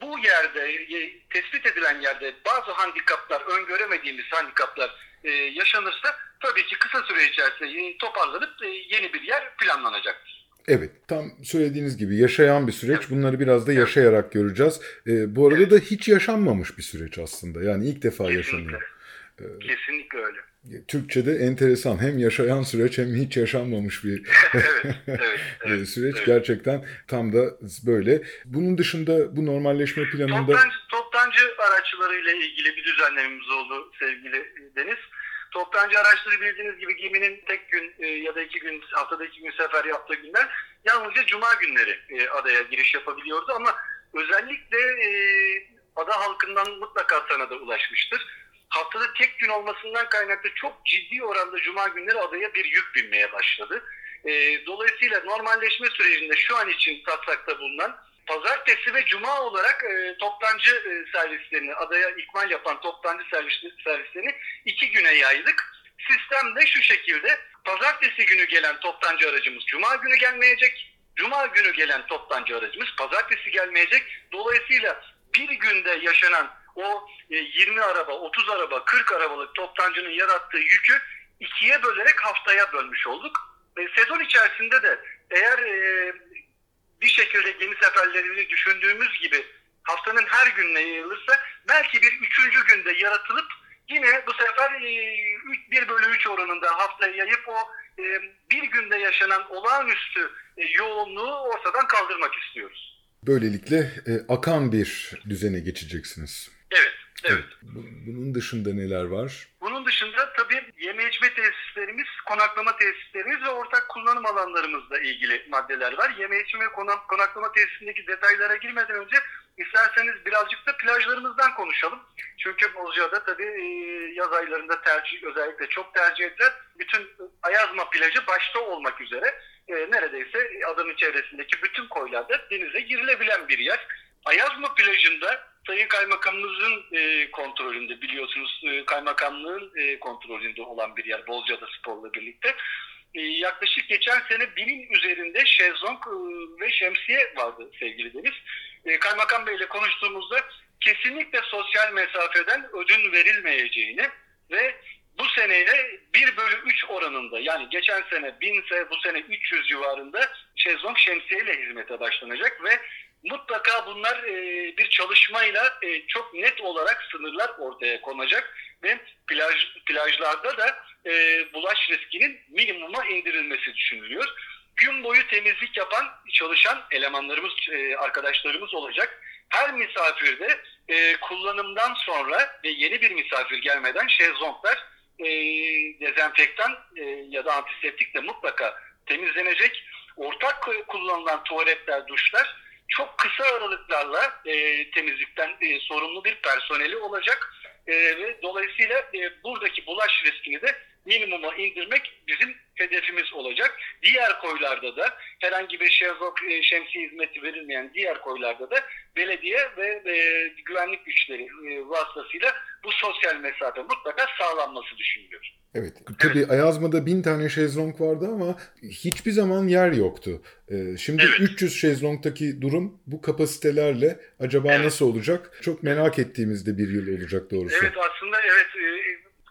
bu yerde, e, tespit edilen yerde bazı handikaplar, öngöremediğimiz handikaplar e, yaşanırsa tabii ki kısa süre içerisinde e, toparlanıp e, yeni bir yer planlanacaktır. Evet, tam söylediğiniz gibi yaşayan bir süreç. Bunları biraz da yaşayarak göreceğiz. Ee, bu arada da hiç yaşanmamış bir süreç aslında. Yani ilk defa yaşanıyor. Kesinlikle öyle. Türkçe'de enteresan. Hem yaşayan süreç hem hiç yaşanmamış bir evet, evet, evet, süreç. evet. Gerçekten tam da böyle. Bunun dışında bu normalleşme planında... Toptancı, toptancı araçlarıyla ilgili bir düzenlememiz oldu sevgili Deniz. Toptancı araçları bildiğiniz gibi geminin tek gün e, ya da iki gün haftada iki gün sefer yaptığı günler yalnızca cuma günleri e, adaya giriş yapabiliyordu ama özellikle e, ada halkından mutlaka sana da ulaşmıştır. Haftada tek gün olmasından kaynaklı çok ciddi oranda cuma günleri adaya bir yük binmeye başladı. E, dolayısıyla normalleşme sürecinde şu an için taslakta bulunan pazartesi ve cuma olarak e, toptancı e, servislerini, adaya ikmal yapan toptancı servis, servislerini iki güne yaydık. Sistem de şu şekilde, pazartesi günü gelen toptancı aracımız cuma günü gelmeyecek. Cuma günü gelen toptancı aracımız pazartesi gelmeyecek. Dolayısıyla bir günde yaşanan o e, 20 araba, 30 araba, 40 arabalık toptancının yarattığı yükü ikiye bölerek haftaya bölmüş olduk. E, sezon içerisinde de eğer e, bir şekilde gemi seferlerini düşündüğümüz gibi haftanın her gününe yayılırsa belki bir üçüncü günde yaratılıp yine bu sefer e, 1 bölü 3 oranında haftaya yayıp o e, bir günde yaşanan olağanüstü e, yoğunluğu ortadan kaldırmak istiyoruz. Böylelikle e, akan bir düzene geçeceksiniz. Evet, evet. Bu- Bunun dışında neler var? Bunun dışında tabii yeme içme tesislerimiz, konaklama tesislerimiz ve ortak kullanım alanlarımızla ilgili maddeler var. Yeme içme ve konak- konaklama tesisindeki detaylara girmeden önce isterseniz birazcık da plajlarımızdan konuşalım. Çünkü Bozcaada tabii e, yaz aylarında tercih özellikle çok tercih edilen bütün Ayazma plajı başta olmak üzere e, neredeyse adanın çevresindeki bütün koylarda denize girilebilen bir yer. Ayazma plajında Sayın Kaymakamımızın e, kontrolünde biliyorsunuz e, kaymakamlığın e, kontrolünde olan bir yer Bozcaada Spor'la birlikte. E, yaklaşık geçen sene binin üzerinde şezlong e, ve şemsiye vardı sevgili Deniz. E, Kaymakam Bey ile konuştuğumuzda kesinlikle sosyal mesafeden ödün verilmeyeceğini ve bu seneyle 1 bölü 3 oranında yani geçen sene 1000 ise bu sene 300 civarında şezlong şemsiye ile hizmete başlanacak ve mutlaka bunlar e, bir çalışmayla e, çok net olarak sınırlar ortaya konacak ve plaj plajlarda da e, bulaş riskinin minimuma indirilmesi düşünülüyor. Gün boyu temizlik yapan çalışan elemanlarımız, e, arkadaşlarımız olacak. Her misafirde e, kullanımdan sonra ve yeni bir misafir gelmeden şezlonglar e, dezenfektan e, ya da antiseptikle mutlaka temizlenecek. Ortak kullanılan tuvaletler, duşlar çok kısa aralıklarla e, temizlikten e, sorumlu bir personeli olacak e, ve dolayısıyla e, buradaki bulaş riskini de minimuma indirmek bizim hedefimiz olacak. Diğer koylarda da herhangi bir şezlong, e, şemsiye hizmeti verilmeyen diğer koylarda da belediye ve e, güvenlik güçleri e, vasıtasıyla bu sosyal mesafe mutlaka sağlanması düşünülüyor. Evet. Tabii Ayazma'da bin tane şezlong vardı ama hiçbir zaman yer yoktu. Ee, şimdi Evet. 300 şezlongdaki durum bu kapasitelerle acaba Evet. nasıl olacak? Çok merak ettiğimizde bir yıl olacak doğrusu. Evet aslında evet e,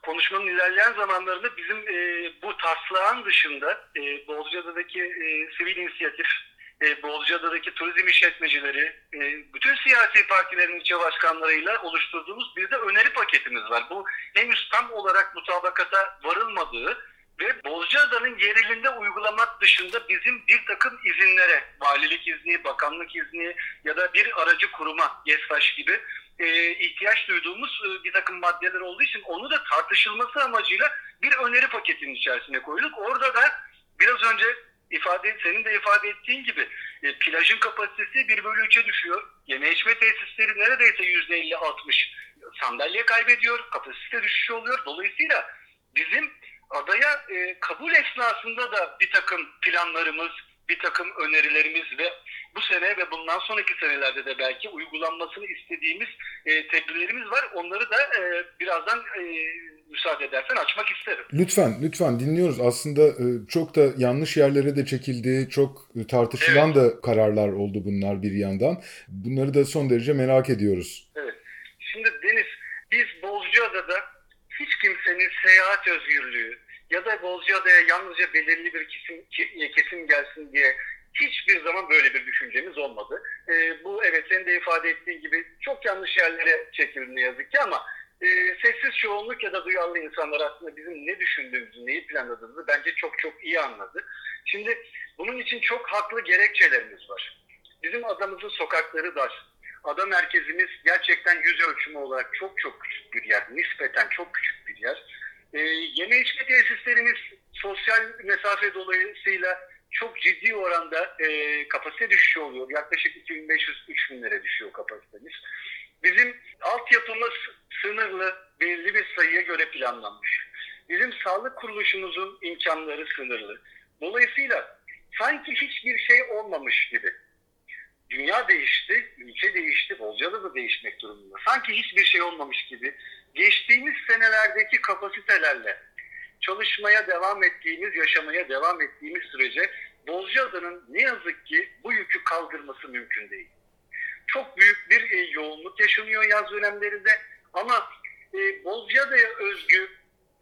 konuşmanın ilerleyen zamanlarında bizim e, bu taslağın dışında e, Bozcaada'daki sivil inisiyatif, e, Bozcaada'daki turizm işletmecileri, e, bütün siyasi partilerin ilçe başkanlarıyla oluşturduğumuz bir de öneri paketimiz var. Bu henüz tam olarak mutabakata varılmadığı ve Bozcaada'nın yerelinde uygulamak dışında bizim bir takım izinlere, valilik izni, bakanlık izni ya da bir aracı kuruma, GESTAŞ gibi e, ihtiyaç duyduğumuz e, bir takım maddeler olduğu için onu da tartışılması amacıyla bir öneri paketinin içerisine koyduk. Orada da biraz önce ifade senin de ifade ettiğin gibi e, plajın kapasitesi 1 bölü 3'e düşüyor. Yeme içme tesisleri neredeyse %50-60 sandalye kaybediyor. Kapasite düşüşü oluyor. Dolayısıyla bizim adaya e, kabul esnasında da bir takım planlarımız, bir takım önerilerimiz ve bu sene ve bundan sonraki senelerde de belki uygulanmasını istediğimiz e, tedbirlerimiz var. Onları da e, birazdan e, müsaade edersen açmak isterim. Lütfen, lütfen dinliyoruz. Aslında e, çok da yanlış yerlere de çekildi, çok tartışılan evet. da kararlar oldu bunlar bir yandan. Bunları da son derece merak ediyoruz. Evet. Şimdi Deniz, biz Bozcaada'da hiç kimsenin seyahat özgürlüğü ya da Bozcaada'ya yalnızca belirli bir kesim, kesim gelsin diye hiçbir zaman böyle bir düşüncemiz olmadı. E, bu evet senin de ifade ettiğin gibi çok yanlış yerlere çekildi ne yazık ki ama e, sessiz çoğunluk ya da duyarlı insanlar aslında bizim ne düşündüğümüzü, neyi planladığımızı bence çok çok iyi anladı. Şimdi bunun için çok haklı gerekçelerimiz var. Bizim adamızın sokakları dar. Ada merkezimiz gerçekten yüz ölçümü olarak çok çok küçük bir yer. Nispeten çok küçük bir yer. E, yeme içme tesislerimiz sosyal mesafe dolayısıyla çok ciddi oranda e, kapasite düşüşü oluyor. Yaklaşık 2500-3000'lere düşüyor kapasitemiz. Bizim altyapımız sınırlı, belli bir sayıya göre planlanmış. Bizim sağlık kuruluşumuzun imkanları sınırlı. Dolayısıyla sanki hiçbir şey olmamış gibi. Dünya değişti, ülke değişti, Bolca'da da değişmek durumunda. Sanki hiçbir şey olmamış gibi geçtiğimiz senelerdeki kapasitelerle çalışmaya devam ettiğimiz, yaşamaya devam ettiğimiz sürece Bozcaada'nın ne yazık ki bu yükü kaldırması mümkün değil. Çok büyük bir e, yoğunluk yaşanıyor yaz dönemlerinde ama e, Bozcaada'ya özgü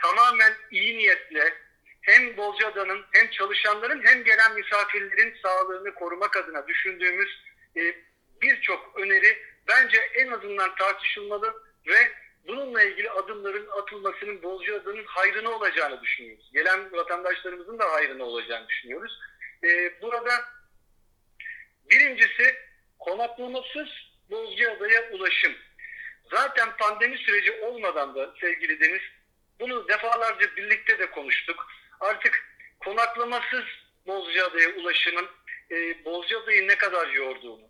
tamamen iyi niyetle hem Bozcaada'nın hem çalışanların hem gelen misafirlerin sağlığını korumak adına düşündüğümüz e, birçok öneri bence en azından tartışılmalı ve bununla ilgili adımların atılmasının Bozcaada'nın hayrına olacağını düşünüyoruz. Gelen vatandaşlarımızın da hayrına olacağını düşünüyoruz. Ee, burada birincisi konaklamasız Bozcaada'ya ulaşım. Zaten pandemi süreci olmadan da sevgili Deniz bunu defalarca birlikte de konuştuk. Artık konaklamasız Bozcaada'ya ulaşımın e, Bozcaada'yı ne kadar yorduğunu,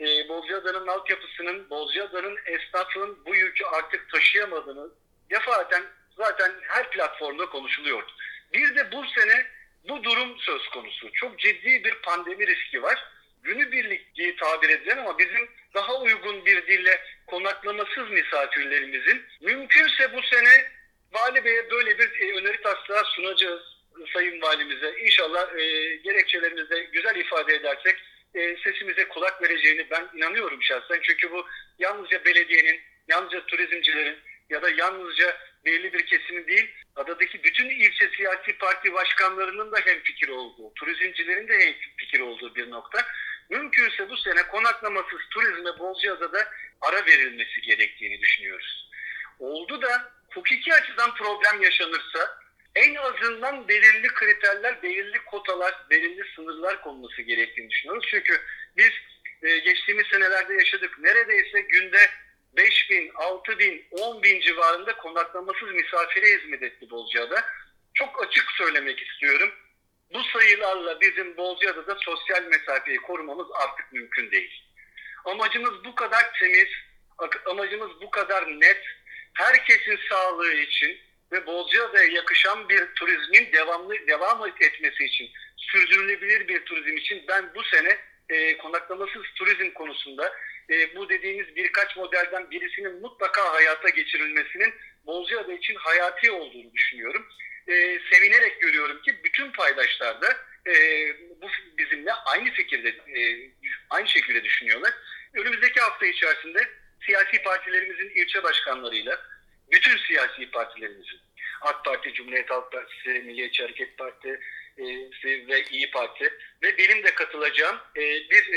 e, Bozcaada'nın altyapısının, Bozcaada'nın esnafının bu yükü artık taşıyamadığını defaten zaten her platformda konuşuluyordu. Bir de bu sene bu durum söz konusu. Çok ciddi bir pandemi riski var. Günübirlik diye tabir edilen ama bizim daha uygun bir dille konaklamasız misafirlerimizin mümkünse bu sene Vali Bey'e böyle bir e, öneri taslağı sunacağız Sayın Valimize. İnşallah e, gerekçelerimizde güzel ifade edersek e, sesimize kulak vereceğini ben inanıyorum şahsen. Çünkü bu yalnızca belediyenin, yalnızca turizmcilerin ya da yalnızca belli bir kesimin değil, adadaki bütün ilçe siyasi parti başkanlarının da hem fikir olduğu, turizmcilerin de hem fikir olduğu bir nokta. Mümkünse bu sene konaklamasız turizme Bozcaada'da ara verilmesi gerektiğini düşünüyoruz. Oldu da hukuki açıdan problem yaşanırsa en azından belirli kriterler, belirli kotalar, belirli sınırlar konulması gerektiğini düşünüyoruz. Çünkü biz e, geçtiğimiz senelerde yaşadık. Neredeyse günde 5 bin, 6 bin, 10 bin civarında konaklamasız misafire hizmet etti Bozcaada. Çok açık söylemek istiyorum. Bu sayılarla bizim Bozcaada'da sosyal mesafeyi korumamız artık mümkün değil. Amacımız bu kadar temiz, amacımız bu kadar net, herkesin sağlığı için ve Bozcaada'ya yakışan bir turizmin devamlı devam etmesi için, sürdürülebilir bir turizm için ben bu sene e, konaklamasız turizm konusunda e, bu dediğimiz birkaç modelden birisinin mutlaka hayata geçirilmesinin Bozcaada için hayati olduğunu düşünüyorum. E, sevinerek görüyorum ki bütün paydaşlar da e, bu bizimle aynı fikirde, e, aynı şekilde düşünüyorlar. Önümüzdeki hafta içerisinde siyasi partilerimizin ilçe başkanlarıyla, bütün siyasi partilerimizin AK Parti, Cumhuriyet Halk Partisi, Milliyetçi Hareket Partisi ve İyi Parti ve benim de katılacağım bir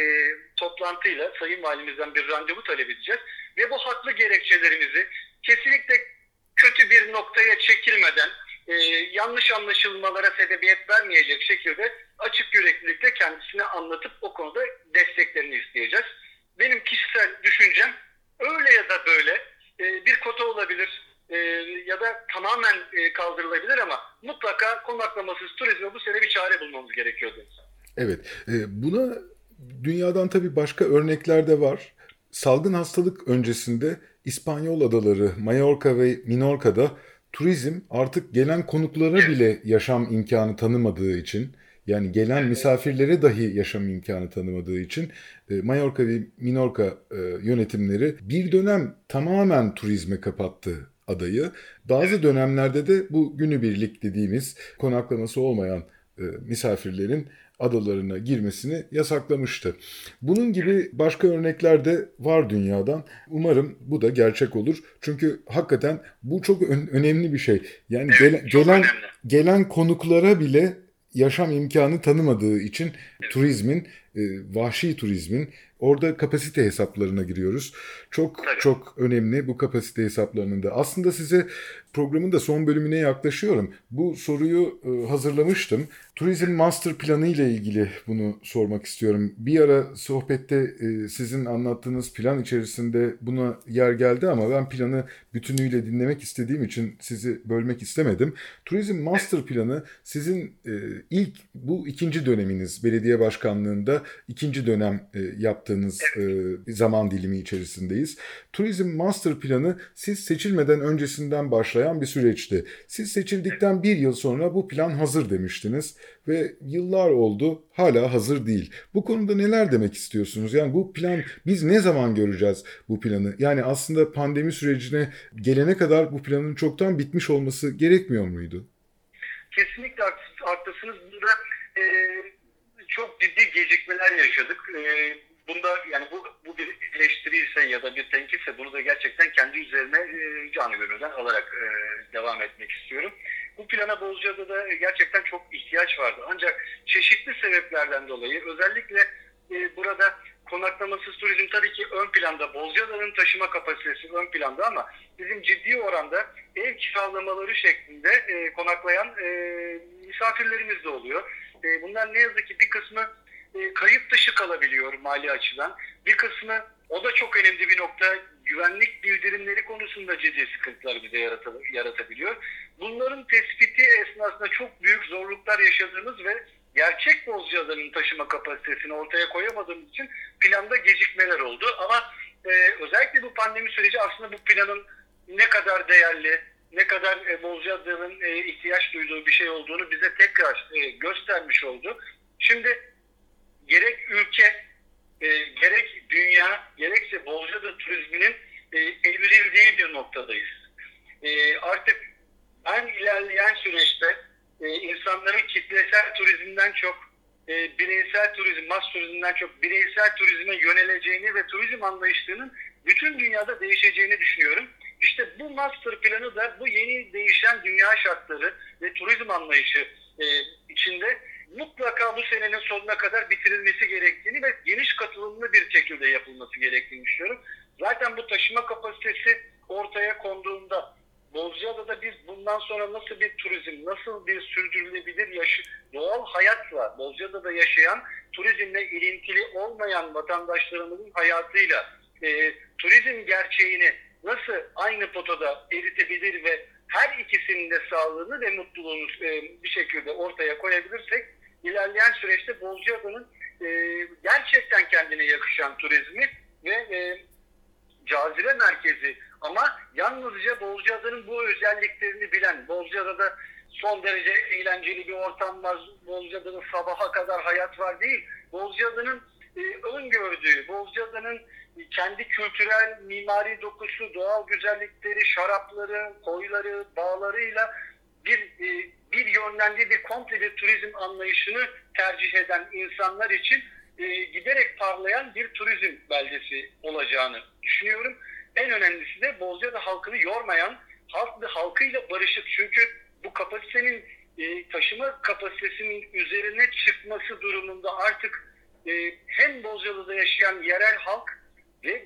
toplantıyla Sayın Valimizden bir randevu talep edeceğiz. Ve bu haklı gerekçelerimizi kesinlikle kötü bir noktaya çekilmeden yanlış anlaşılmalara sebebiyet vermeyecek şekilde açık yüreklilikle kendisine anlatıp o konuda desteklerini isteyeceğiz. Benim kişisel düşüncem öyle ya da böyle bir kota olabilir, e, ya da tamamen e, kaldırılabilir ama mutlaka konaklamasız turizme bu sene bir çare bulmamız gerekiyordu. Evet, e, buna dünyadan tabii başka örnekler de var. Salgın hastalık öncesinde İspanyol adaları Mallorca ve Minorca'da turizm artık gelen konuklara bile yaşam imkanı tanımadığı için yani gelen misafirlere dahi yaşam imkanı tanımadığı için e, Mallorca ve Minorca e, yönetimleri bir dönem tamamen turizme kapattı adayı. Bazı dönemlerde de bu günübirlik dediğimiz konaklaması olmayan e, misafirlerin adalarına girmesini yasaklamıştı. Bunun gibi başka örnekler de var dünyadan. Umarım bu da gerçek olur. Çünkü hakikaten bu çok ön- önemli bir şey. Yani evet, gelen gelen, gelen konuklara bile yaşam imkanı tanımadığı için evet. turizmin, e, vahşi turizmin orada kapasite hesaplarına giriyoruz. Çok Tabii. çok önemli bu kapasite hesaplarının da. Aslında size programın da son bölümüne yaklaşıyorum. Bu soruyu e, hazırlamıştım. Turizm Master Planı ile ilgili bunu sormak istiyorum. Bir ara sohbette e, sizin anlattığınız plan içerisinde buna yer geldi ama ben planı bütünüyle dinlemek istediğim için sizi bölmek istemedim. Turizm Master Planı sizin e, ilk bu ikinci döneminiz belediye başkanlığında ikinci dönem e, yaptığınız e, zaman dilimi içerisindeyiz. Turizm Master Planı siz seçilmeden öncesinden başlayan bir süreçti. Siz seçildikten bir yıl sonra bu plan hazır demiştiniz ve yıllar oldu hala hazır değil. Bu konuda neler demek istiyorsunuz? Yani bu plan biz ne zaman göreceğiz bu planı? Yani aslında pandemi sürecine gelene kadar bu planın çoktan bitmiş olması gerekmiyor muydu? Kesinlikle haklısınız. Burada e, çok ciddi gecikmeler yaşadık. E, bunda yani bu, bu bir eleştiri ise ya da bir tenkitse bunu da gerçekten kendi üzerine e, canı gönülden alarak e, devam etmek istiyorum. Bu plana Bozcaada'da gerçekten çok ihtiyaç vardı. Ancak çeşitli sebeplerden dolayı özellikle e, burada konaklamasız turizm tabii ki ön planda. Bozcaada'nın taşıma kapasitesi ön planda ama bizim ciddi oranda ev kiralamaları şeklinde e, konaklayan e, misafirlerimiz de oluyor. E, bunlar ne yazık ki bir kısmı e, kayıt dışı kalabiliyor mali açıdan. Bir kısmı o da çok önemli bir nokta. Güvenlik bildirimleri konusunda ciddi sıkıntılar bize yaratabiliyor. Bunların tespiti esnasında çok büyük zorluklar yaşadığımız ve gerçek Bozcaada'nın taşıma kapasitesini ortaya koyamadığımız için planda gecikmeler oldu. Ama e, özellikle bu pandemi süreci aslında bu planın ne kadar değerli, ne kadar e, Bozcaada'nın e, ihtiyaç duyduğu bir şey olduğunu bize tekrar e, göstermiş oldu. Şimdi gerek ülke, e, gerek dünya, gerekse Bozcaada turizminin e, evrildiği bir noktadayız. E, artık en ilerleyen süreçte e, insanların kitlesel turizmden çok e, bireysel turizm, mas turizmden çok bireysel turizme yöneleceğini ve turizm anlayışlarının bütün dünyada değişeceğini düşünüyorum. Master planı da bu yeni değişen dünya şartları ve turizm anlayışı e, içinde mutlaka bu senenin sonuna kadar bitirilmesi gerektiğini ve geniş katılımlı bir şekilde yapılması gerektiğini düşünüyorum. Zaten bu taşıma kapasitesi ortaya konduğunda Bozcaada'da biz bundan sonra nasıl bir turizm, nasıl bir sürdürülebilir yaş doğal hayatla Bozcaada'da yaşayan turizmle ilintili olmayan vatandaşlarımızın hayatıyla e, turizm gerçeğini nasıl aynı potada eritebilir ve her ikisinin de sağlığını ve mutluluğunu e, bir şekilde ortaya koyabilirsek ilerleyen süreçte Bozcaada'nın e, gerçekten kendine yakışan turizmi ve e, cazibe merkezi. Ama yalnızca Bozcaada'nın bu özelliklerini bilen, Bozcaada'da son derece eğlenceli bir ortam var, Bozcaada'nın sabaha kadar hayat var değil, Bozcaada'nın e, öngördüğü, Bozcaada'nın kendi kültürel mimari dokusu, doğal güzellikleri, şarapları, koyları, bağlarıyla bir e, bir yönlendiği bir komple bir turizm anlayışını tercih eden insanlar için e, giderek parlayan bir turizm beldesi olacağını düşünüyorum. En önemlisi de Bozcaada halkını yormayan, halk ve halkıyla barışık. Çünkü bu kapasitenin e, taşıma kapasitesinin üzerine çıkması durumunda artık e, hem Bozcaada'da yaşayan yerel halk ve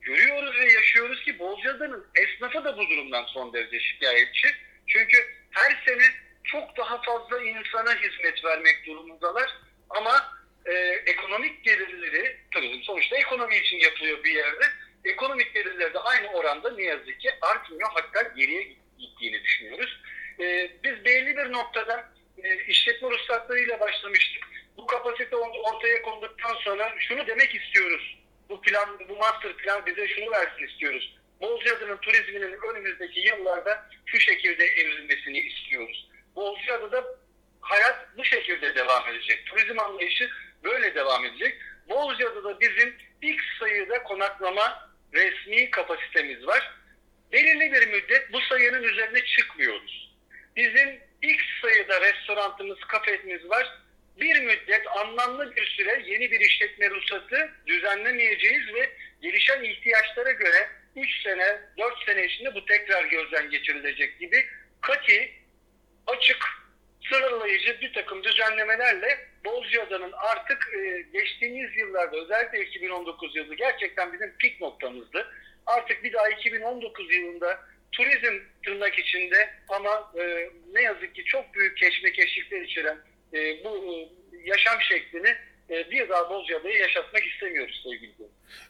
görüyoruz ve yaşıyoruz ki Bozcaada'nın esnafı da bu durumdan son derece şikayetçi. Çünkü her sene çok daha fazla insana hizmet vermek durumundalar ama e, ekonomik gelirleri, turizm sonuçta ekonomi için yapılıyor bir yerde. Ekonomik gelirleri de aynı oranda ne yazık ki artmıyor hatta geriye gittiğini düşünüyoruz. E, biz belli bir noktada e, işletme ruhsatlarıyla başlamıştık. Bu kapasite ortaya konduktan sonra şunu demek istiyoruz. Bu plan, bu master plan bize şunu versin istiyoruz. Bozcaada'nın turizminin önümüzdeki yıllarda şu şekilde evrilmesini istiyoruz. Bozcaada'da hayat bu şekilde devam edecek. Turizm anlayışı böyle devam edecek. Bozcaada'da bizim ilk sayıda konaklama resmi kapasitemiz var. Belirli bir müddet bu sayının üzerine çıkmıyoruz. Bizim ilk sayıda restoranımız, kafemiz var. Bir müddet anlamlı bir süre yeni bir işletme ruhsatı düzenlemeyeceğiz ve gelişen ihtiyaçlara göre 3 sene, 4 sene içinde bu tekrar gözden geçirilecek gibi kati, açık, sınırlayıcı bir takım düzenlemelerle Bozcaada'nın artık e, geçtiğimiz yıllarda özellikle 2019 yılı gerçekten bizim pik noktamızdı. Artık bir daha 2019 yılında turizm tırnak içinde ama e, ne yazık ki çok büyük keşmekeşlikler içeren e, bu e, yaşam şeklini e, bir daha Bozcaada'yı yaşatmak istemiyoruz sevgili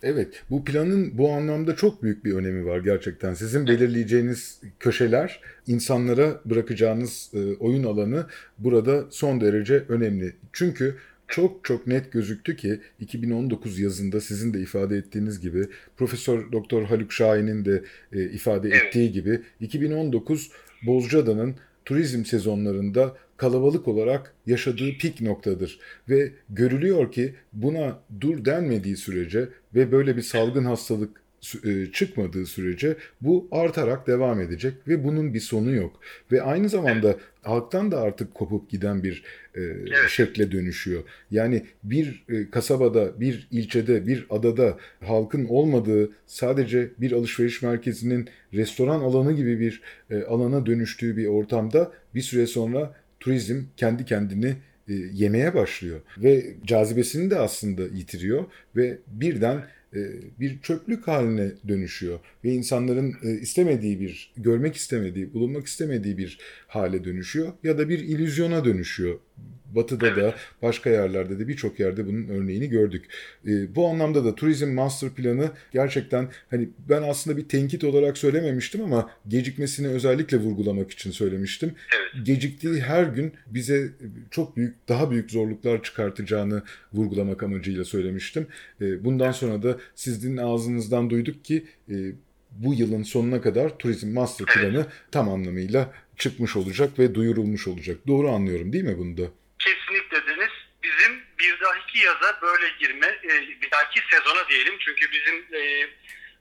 Evet, bu planın bu anlamda çok büyük bir önemi var gerçekten. Sizin belirleyeceğiniz köşeler, insanlara bırakacağınız e, oyun alanı burada son derece önemli. Çünkü çok çok net gözüktü ki 2019 yazında sizin de ifade ettiğiniz gibi Profesör Doktor Haluk Şahin'in de e, ifade Evet. ettiği gibi 2019 Bozcaada'nın turizm sezonlarında kalabalık olarak yaşadığı pik noktadır ve görülüyor ki buna dur denmediği sürece ve böyle bir salgın hastalık e, çıkmadığı sürece bu artarak devam edecek ve bunun bir sonu yok. Ve aynı zamanda halktan da artık kopup giden bir e, şekle dönüşüyor. Yani bir e, kasabada, bir ilçede, bir adada halkın olmadığı sadece bir alışveriş merkezinin restoran alanı gibi bir e, alana dönüştüğü bir ortamda bir süre sonra turizm kendi kendini e, yemeye başlıyor ve cazibesini de aslında yitiriyor ve birden e, bir çöplük haline dönüşüyor ve insanların e, istemediği bir, görmek istemediği, bulunmak istemediği bir hale dönüşüyor ya da bir illüzyona dönüşüyor. Batı'da da başka yerlerde de birçok yerde bunun örneğini gördük. E, bu anlamda da turizm master planı gerçekten hani ben aslında bir tenkit olarak söylememiştim ama gecikmesini özellikle vurgulamak için söylemiştim. Evet. Geciktiği her gün bize çok büyük, daha büyük zorluklar çıkartacağını vurgulamak amacıyla söylemiştim. E, bundan sonra da sizin ağzınızdan duyduk ki e, bu yılın sonuna kadar turizm master planı tam anlamıyla çıkmış olacak ve duyurulmuş olacak. Doğru anlıyorum değil mi bunda? Kesinlikle Deniz. Bizim bir dahaki yaza böyle girme, e, bir dahaki sezona diyelim. Çünkü bizim e,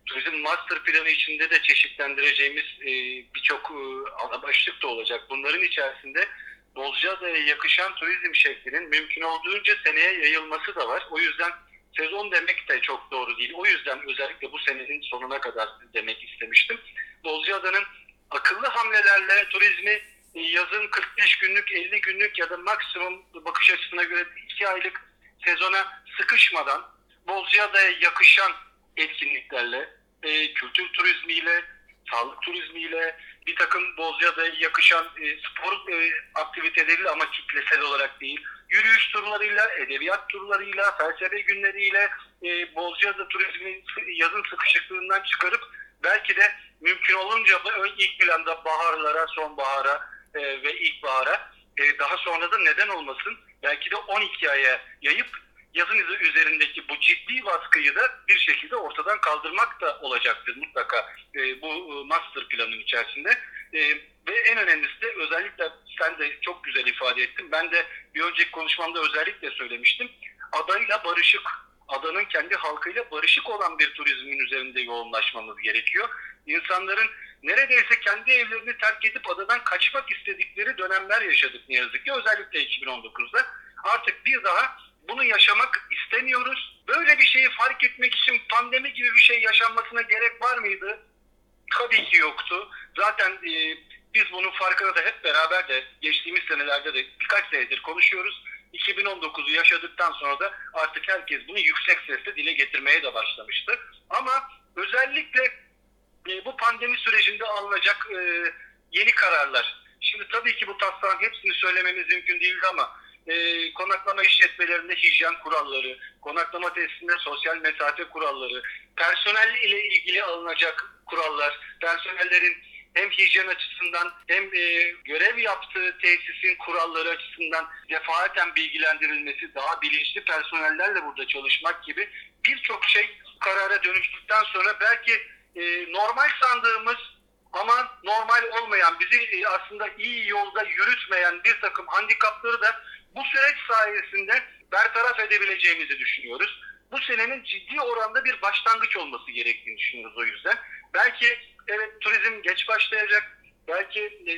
turizm master planı içinde de çeşitlendireceğimiz e, birçok e, ana başlık da olacak. Bunların içerisinde Bozcaada'ya yakışan turizm şeklinin mümkün olduğunca seneye yayılması da var. O yüzden sezon demek de çok doğru değil. O yüzden özellikle bu senenin sonuna kadar demek istemiştim. Bozcaada'nın akıllı hamlelerle turizmi yazın 45 günlük, 50 günlük ya da maksimum bakış açısına göre 2 aylık sezona sıkışmadan Bozcaada'ya yakışan etkinliklerle, e, kültür turizmiyle, sağlık turizmiyle, bir takım Bozcaada'ya yakışan e, spor e, aktiviteleriyle ama kitlesel olarak değil, yürüyüş turlarıyla, edebiyat turlarıyla, felsefe günleriyle e, Bozcaada turizminin yazın sıkışıklığından çıkarıp belki de mümkün olunca ilk planda baharlara, sonbahara e, ve ilkbahara e, daha sonra da neden olmasın? Belki de 12 aya yayıp yazın üzerindeki bu ciddi baskıyı da bir şekilde ortadan kaldırmak da olacaktır mutlaka e, bu e, master planın içerisinde. E, ve en önemlisi de özellikle sen de çok güzel ifade ettin. Ben de bir önceki konuşmamda özellikle söylemiştim. Adayla barışık, adanın kendi halkıyla barışık olan bir turizmin üzerinde yoğunlaşmamız gerekiyor. İnsanların neredeyse kendi evlerini terk edip adadan kaçmak istedikleri dönemler yaşadık ne yazık ki özellikle 2019'da. Artık bir daha bunu yaşamak istemiyoruz. Böyle bir şeyi fark etmek için pandemi gibi bir şey yaşanmasına gerek var mıydı? Tabii ki yoktu. Zaten e, biz bunun farkına da hep beraber de geçtiğimiz senelerde de birkaç senedir konuşuyoruz. 2019'u yaşadıktan sonra da artık herkes bunu yüksek sesle dile getirmeye de başlamıştı. Ama özellikle e, bu pandemi sürecinde alınacak e, yeni kararlar. Şimdi tabii ki bu taslağın hepsini söylememiz mümkün değildi ama e, konaklama işletmelerinde hijyen kuralları, konaklama tesisinde sosyal mesafe kuralları, personel ile ilgili alınacak kurallar, personellerin hem hijyen açısından hem e, görev yaptığı tesisin kuralları açısından defaten bilgilendirilmesi, daha bilinçli personellerle burada çalışmak gibi birçok şey karara dönüştükten sonra belki e, normal sandığımız ama normal olmayan, bizi e, aslında iyi yolda yürütmeyen bir takım handikapları da bu süreç sayesinde bertaraf edebileceğimizi düşünüyoruz. Bu senenin ciddi oranda bir başlangıç olması gerektiğini düşünüyoruz o yüzden. Belki evet turizm geç başlayacak. Belki e,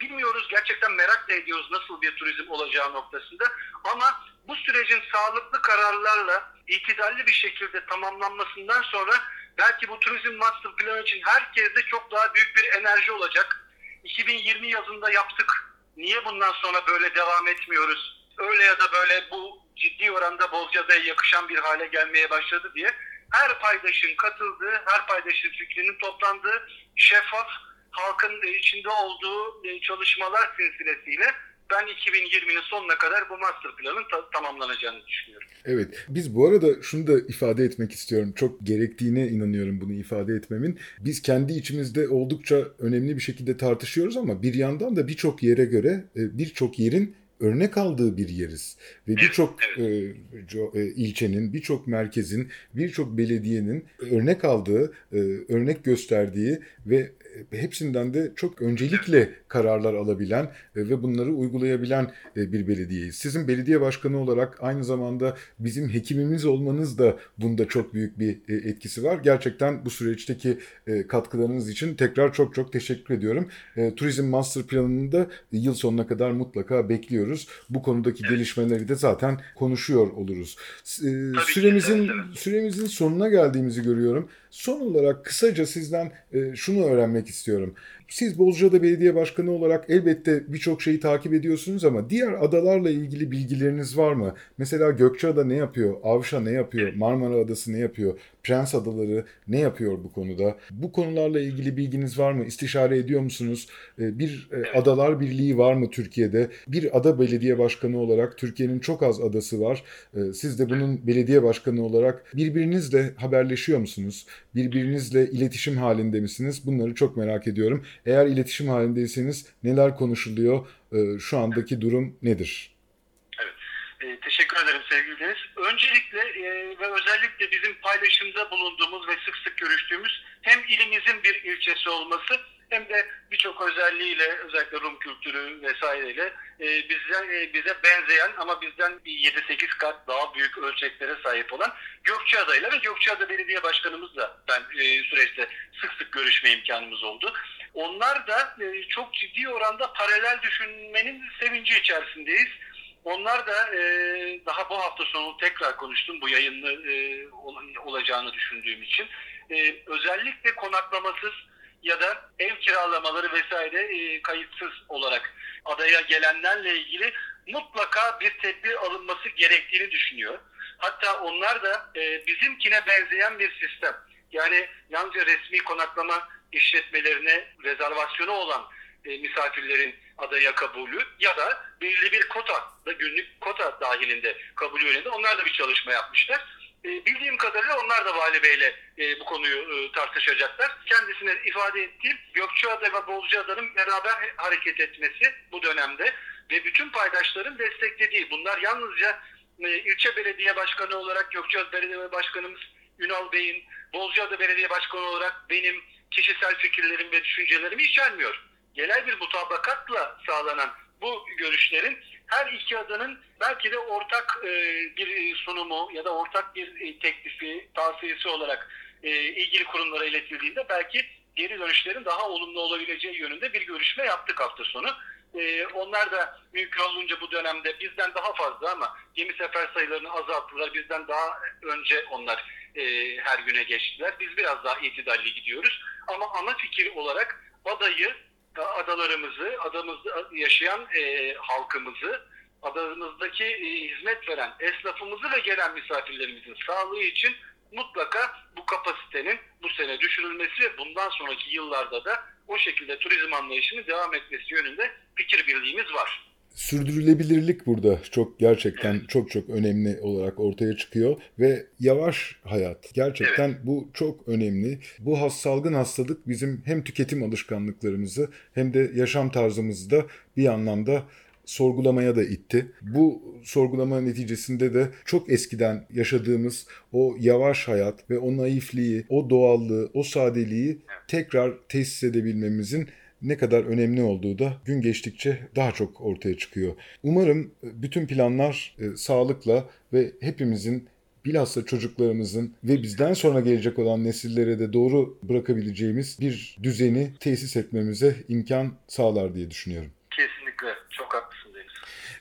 bilmiyoruz gerçekten merak da ediyoruz nasıl bir turizm olacağı noktasında. Ama bu sürecin sağlıklı kararlarla itidalli bir şekilde tamamlanmasından sonra belki bu turizm master planı için herkeste çok daha büyük bir enerji olacak. 2020 yazında yaptık. Niye bundan sonra böyle devam etmiyoruz? Öyle ya da böyle bu ciddi oranda Bozcaada'ya yakışan bir hale gelmeye başladı diye her paydaşın katıldığı, her paydaşın fikrinin toplandığı şeffaf halkın içinde olduğu e, çalışmalar silsilesiyle ben 2020'nin sonuna kadar bu master planın ta- tamamlanacağını düşünüyorum. Evet, biz bu arada şunu da ifade etmek istiyorum. Çok gerektiğine inanıyorum bunu ifade etmemin. Biz kendi içimizde oldukça önemli bir şekilde tartışıyoruz ama bir yandan da birçok yere göre e, birçok yerin örnek aldığı bir yeriz. Ve birçok e, e, ilçenin, birçok merkezin, birçok belediyenin örnek aldığı, e, örnek gösterdiği ve hepsinden de çok öncelikle kararlar alabilen e, ve bunları uygulayabilen e, bir belediyeyiz. Sizin belediye başkanı olarak aynı zamanda bizim hekimimiz olmanız da bunda çok büyük bir e, etkisi var. Gerçekten bu süreçteki katkılarınız için tekrar çok çok teşekkür ediyorum. Turizm Master Planı'nı da yıl sonuna kadar mutlaka bekliyoruz. Bu konudaki gelişmeleri de zaten konuşuyor oluruz. Süremizin süremizin sonuna geldiğimizi görüyorum. Son olarak kısaca sizden şunu öğrenmek istiyorum. Siz Bozcaada Belediye Başkanı olarak elbette birçok şeyi takip ediyorsunuz ama diğer adalarla ilgili bilgileriniz var mı? Mesela Gökçeada ne yapıyor? Avşa ne yapıyor? Marmara Adası ne yapıyor? Prens Adaları ne yapıyor bu konuda? Bu konularla ilgili bilginiz var mı? İstişare ediyor musunuz? Ee, bir e, adalar birliği var mı Türkiye'de? Bir ada belediye başkanı olarak Türkiye'nin çok az adası var. Ee, siz de bunun belediye başkanı olarak birbirinizle haberleşiyor musunuz? Birbirinizle iletişim halinde misiniz? Bunları çok merak ediyorum. Eğer iletişim halindeyseniz neler konuşuluyor? Ee, şu andaki durum nedir? Evet. E, teşekkür ederim sevgili. Öncelikle e, ve özellikle bizim paylaşımda bulunduğumuz ve sık sık görüştüğümüz hem ilimizin bir ilçesi olması hem de birçok özelliğiyle özellikle Rum kültürü vesaireyle e, bize, e, bize benzeyen ama bizden 7-8 kat daha büyük ölçeklere sahip olan Gökçeada ile ve Gökçeada Belediye Başkanımızla ben e, süreçte sık sık görüşme imkanımız oldu. Onlar da e, çok ciddi oranda paralel düşünmenin sevinci içerisindeyiz. Onlar da e, daha bu hafta sonu tekrar konuştum bu yayını e, olacağını düşündüğüm için. Özellikle konaklamasız ya da ev kiralamaları vesaire kayıtsız olarak adaya gelenlerle ilgili mutlaka bir tedbir alınması gerektiğini düşünüyor. Hatta onlar da bizimkine benzeyen bir sistem. Yani yalnızca resmi konaklama işletmelerine rezervasyonu olan e, misafirlerin adaya kabulü ya da belirli bir kota, da günlük kota dahilinde kabul yönünde onlar da bir çalışma yapmışlar. E, bildiğim kadarıyla onlar da Vali Bey'le e, bu konuyu e, tartışacaklar. Kendisine ifade ettiğim Gökçeada ve Bozcaada'nın beraber hareket etmesi bu dönemde ve bütün paydaşların desteklediği. Bunlar yalnızca e, ilçe belediye başkanı olarak Gökçeada Belediye Başkanımız Ünal Bey'in, Bozcaada Belediye Başkanı olarak benim kişisel fikirlerim ve düşüncelerimi içermiyor. Genel bir mutabakatla sağlanan bu görüşlerin her iki adanın belki de ortak e, bir sunumu ya da ortak bir e, teklifi, tavsiyesi olarak e, ilgili kurumlara iletildiğinde belki geri dönüşlerin daha olumlu olabileceği yönünde bir görüşme yaptık hafta sonu. E, onlar da mümkün olunca bu dönemde bizden daha fazla ama gemi sefer sayılarını azalttılar. Bizden daha önce onlar e, her güne geçtiler. Biz biraz daha itidalli gidiyoruz. Ama ana fikir olarak adayı, adalarımızı, adamızda yaşayan e, halkımızı, adamızdaki e, hizmet veren esnafımızı ve gelen misafirlerimizin sağlığı için mutlaka bu kapasitenin bu sene düşürülmesi ve bundan sonraki yıllarda da o şekilde turizm anlayışının devam etmesi yönünde fikir birliğimiz var. Sürdürülebilirlik burada çok gerçekten çok çok önemli olarak ortaya çıkıyor ve yavaş hayat gerçekten bu çok önemli. Bu has salgın hastalık bizim hem tüketim alışkanlıklarımızı hem de yaşam tarzımızı da bir anlamda sorgulamaya da itti. Bu sorgulama neticesinde de çok eskiden yaşadığımız o yavaş hayat ve o naifliği, o doğallığı, o sadeliği tekrar tesis edebilmemizin ne kadar önemli olduğu da gün geçtikçe daha çok ortaya çıkıyor. Umarım bütün planlar e, sağlıkla ve hepimizin bilhassa çocuklarımızın ve bizden sonra gelecek olan nesillere de doğru bırakabileceğimiz bir düzeni tesis etmemize imkan sağlar diye düşünüyorum. Kesinlikle çok haklısın Deniz.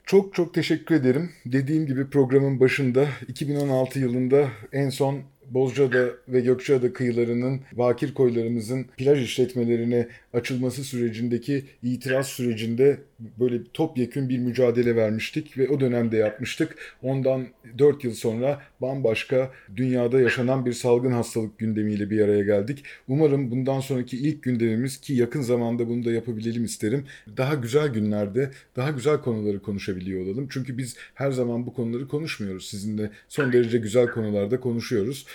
Çok çok teşekkür ederim. Dediğim gibi programın başında 2016 yılında en son Bozcaada ve Gökçeada kıyılarının bakir koylarımızın plaj işletmelerine açılması sürecindeki itiraz sürecinde böyle topyekün bir mücadele vermiştik ve o dönemde yapmıştık. Ondan 4 yıl sonra bambaşka dünyada yaşanan bir salgın hastalık gündemiyle bir araya geldik. Umarım bundan sonraki ilk gündemimiz ki yakın zamanda bunu da yapabilelim isterim. Daha güzel günlerde daha güzel konuları konuşabiliyor olalım. Çünkü biz her zaman bu konuları konuşmuyoruz. Sizinle son derece güzel konularda konuşuyoruz.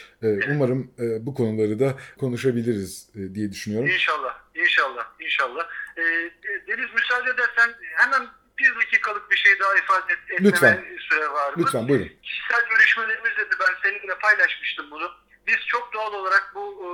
Umarım bu konuları da konuşabiliriz diye düşünüyorum. İnşallah, inşallah, inşallah. Deniz müsaade edersen hemen bir dakikalık bir şey daha ifade et, etmeme Lütfen. süre var mı? Lütfen buyurun. Kişisel görüşmelerimizde de ben seninle paylaşmıştım bunu. Biz çok doğal olarak bu e,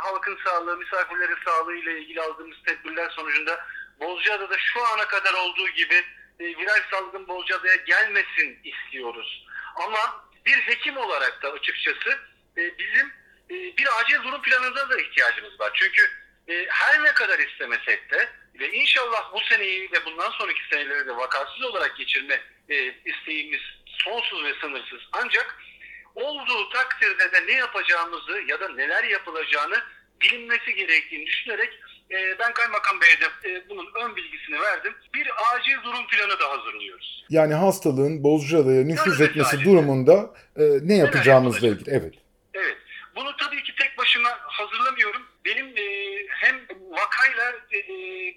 halkın sağlığı, misafirlerin sağlığı ile ilgili aldığımız tedbirler sonucunda Bozcaada'da şu ana kadar olduğu gibi e, viral salgın Bozcaada'ya gelmesin istiyoruz. Ama bir hekim olarak da açıkçası e, bizim e, bir acil durum planına da ihtiyacımız var. Çünkü e, her ne kadar istemesek de ve inşallah bu seneyi ve bundan sonraki seneleri de vakasız olarak geçirme e, isteğimiz sonsuz ve sınırsız. Ancak olduğu takdirde de ne yapacağımızı ya da neler yapılacağını bilinmesi gerektiğini düşünerek e, ben Kaymakam Bey'e de e, bunun ön bilgisini verdim. Bir acil durum planı da hazırlıyoruz. Yani hastalığın Bozcaada'ya nüfuz etmesi durumunda e, ne yapacağımızla ilgili. Evet. Evet. Bunu tabii ki tek başıma hazırlamıyorum. Benim e, hem vakayla e,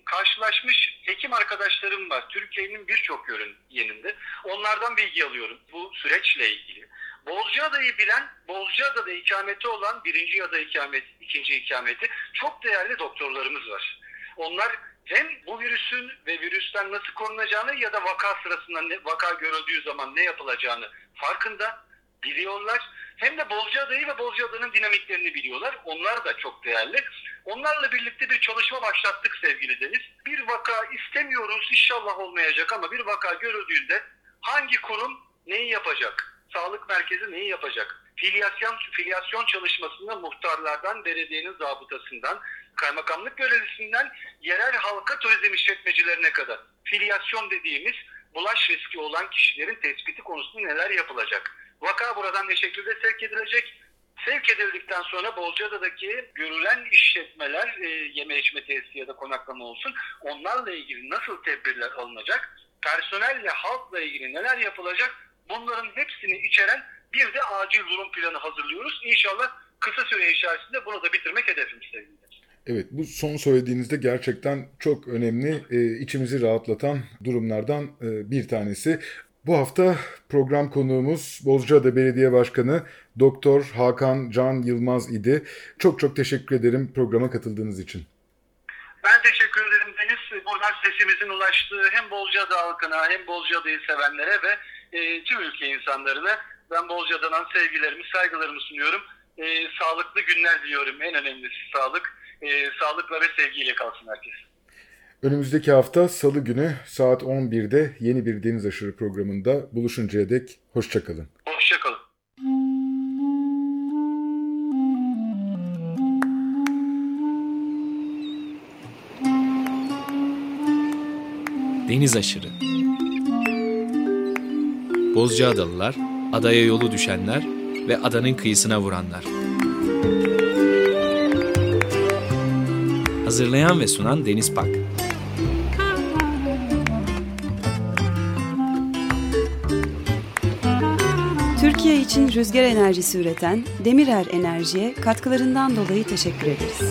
karşılaşmış hekim arkadaşlarım var. Türkiye'nin birçok yerinde. Onlardan bilgi alıyorum bu süreçle ilgili. Bozcaada'yı bilen, Bozcaada'da ikameti olan birinci ya da ikamet, ikinci ikameti çok değerli doktorlarımız var. Onlar hem bu virüsün ve virüsten nasıl korunacağını ya da vaka sırasında ne, vaka görüldüğü zaman ne yapılacağını farkında biliyorlar. Hem de Bozcaada'yı ve Bozcaada'nın dinamiklerini biliyorlar. Onlar da çok değerli. Onlarla birlikte bir çalışma başlattık sevgili Deniz. Bir vaka istemiyoruz inşallah olmayacak ama bir vaka görüldüğünde hangi kurum neyi yapacak? Sağlık merkezi neyi yapacak? Filyasyon, filyasyon çalışmasında muhtarlardan, belediyenin zabıtasından, kaymakamlık görevlisinden yerel halka turizm işletmecilerine kadar filyasyon dediğimiz bulaş riski olan kişilerin tespiti konusunda neler yapılacak? Vaka buradan ne şekilde sevk edilecek? Sevk edildikten sonra Bolcada'daki görülen işletmeler, e, yeme içme tesisi ya da konaklama olsun, onlarla ilgili nasıl tedbirler alınacak? Personelle, halkla ilgili neler yapılacak? Bunların hepsini içeren bir de acil durum planı hazırlıyoruz. İnşallah kısa süre içerisinde bunu da bitirmek hedefimiz sevgili. Evet bu son söylediğinizde gerçekten çok önemli, e, içimizi rahatlatan durumlardan e, bir tanesi. Bu hafta program konuğumuz Bozcaada Belediye Başkanı Doktor Hakan Can Yılmaz idi. Çok çok teşekkür ederim programa katıldığınız için. Ben teşekkür ederim Deniz. Buradan sesimizin ulaştığı hem Bozcaada halkına hem Bozcaada'yı sevenlere ve e, tüm ülke insanlarına ben Bozcaada'dan sevgilerimi, saygılarımı sunuyorum. E, sağlıklı günler diliyorum. En önemlisi sağlık. E, sağlıkla ve sevgiyle kalsın herkes. Önümüzdeki hafta Salı günü saat 11'de yeni bir Deniz Aşırı programında buluşuncaya dek hoşçakalın. Hoşçakalın. Deniz Aşırı Bozcaadalılar, adaya yolu düşenler ve adanın kıyısına vuranlar. Hazırlayan ve sunan Deniz Pak. Türkiye için rüzgar enerjisi üreten Demirer Enerji'ye katkılarından dolayı teşekkür ederiz.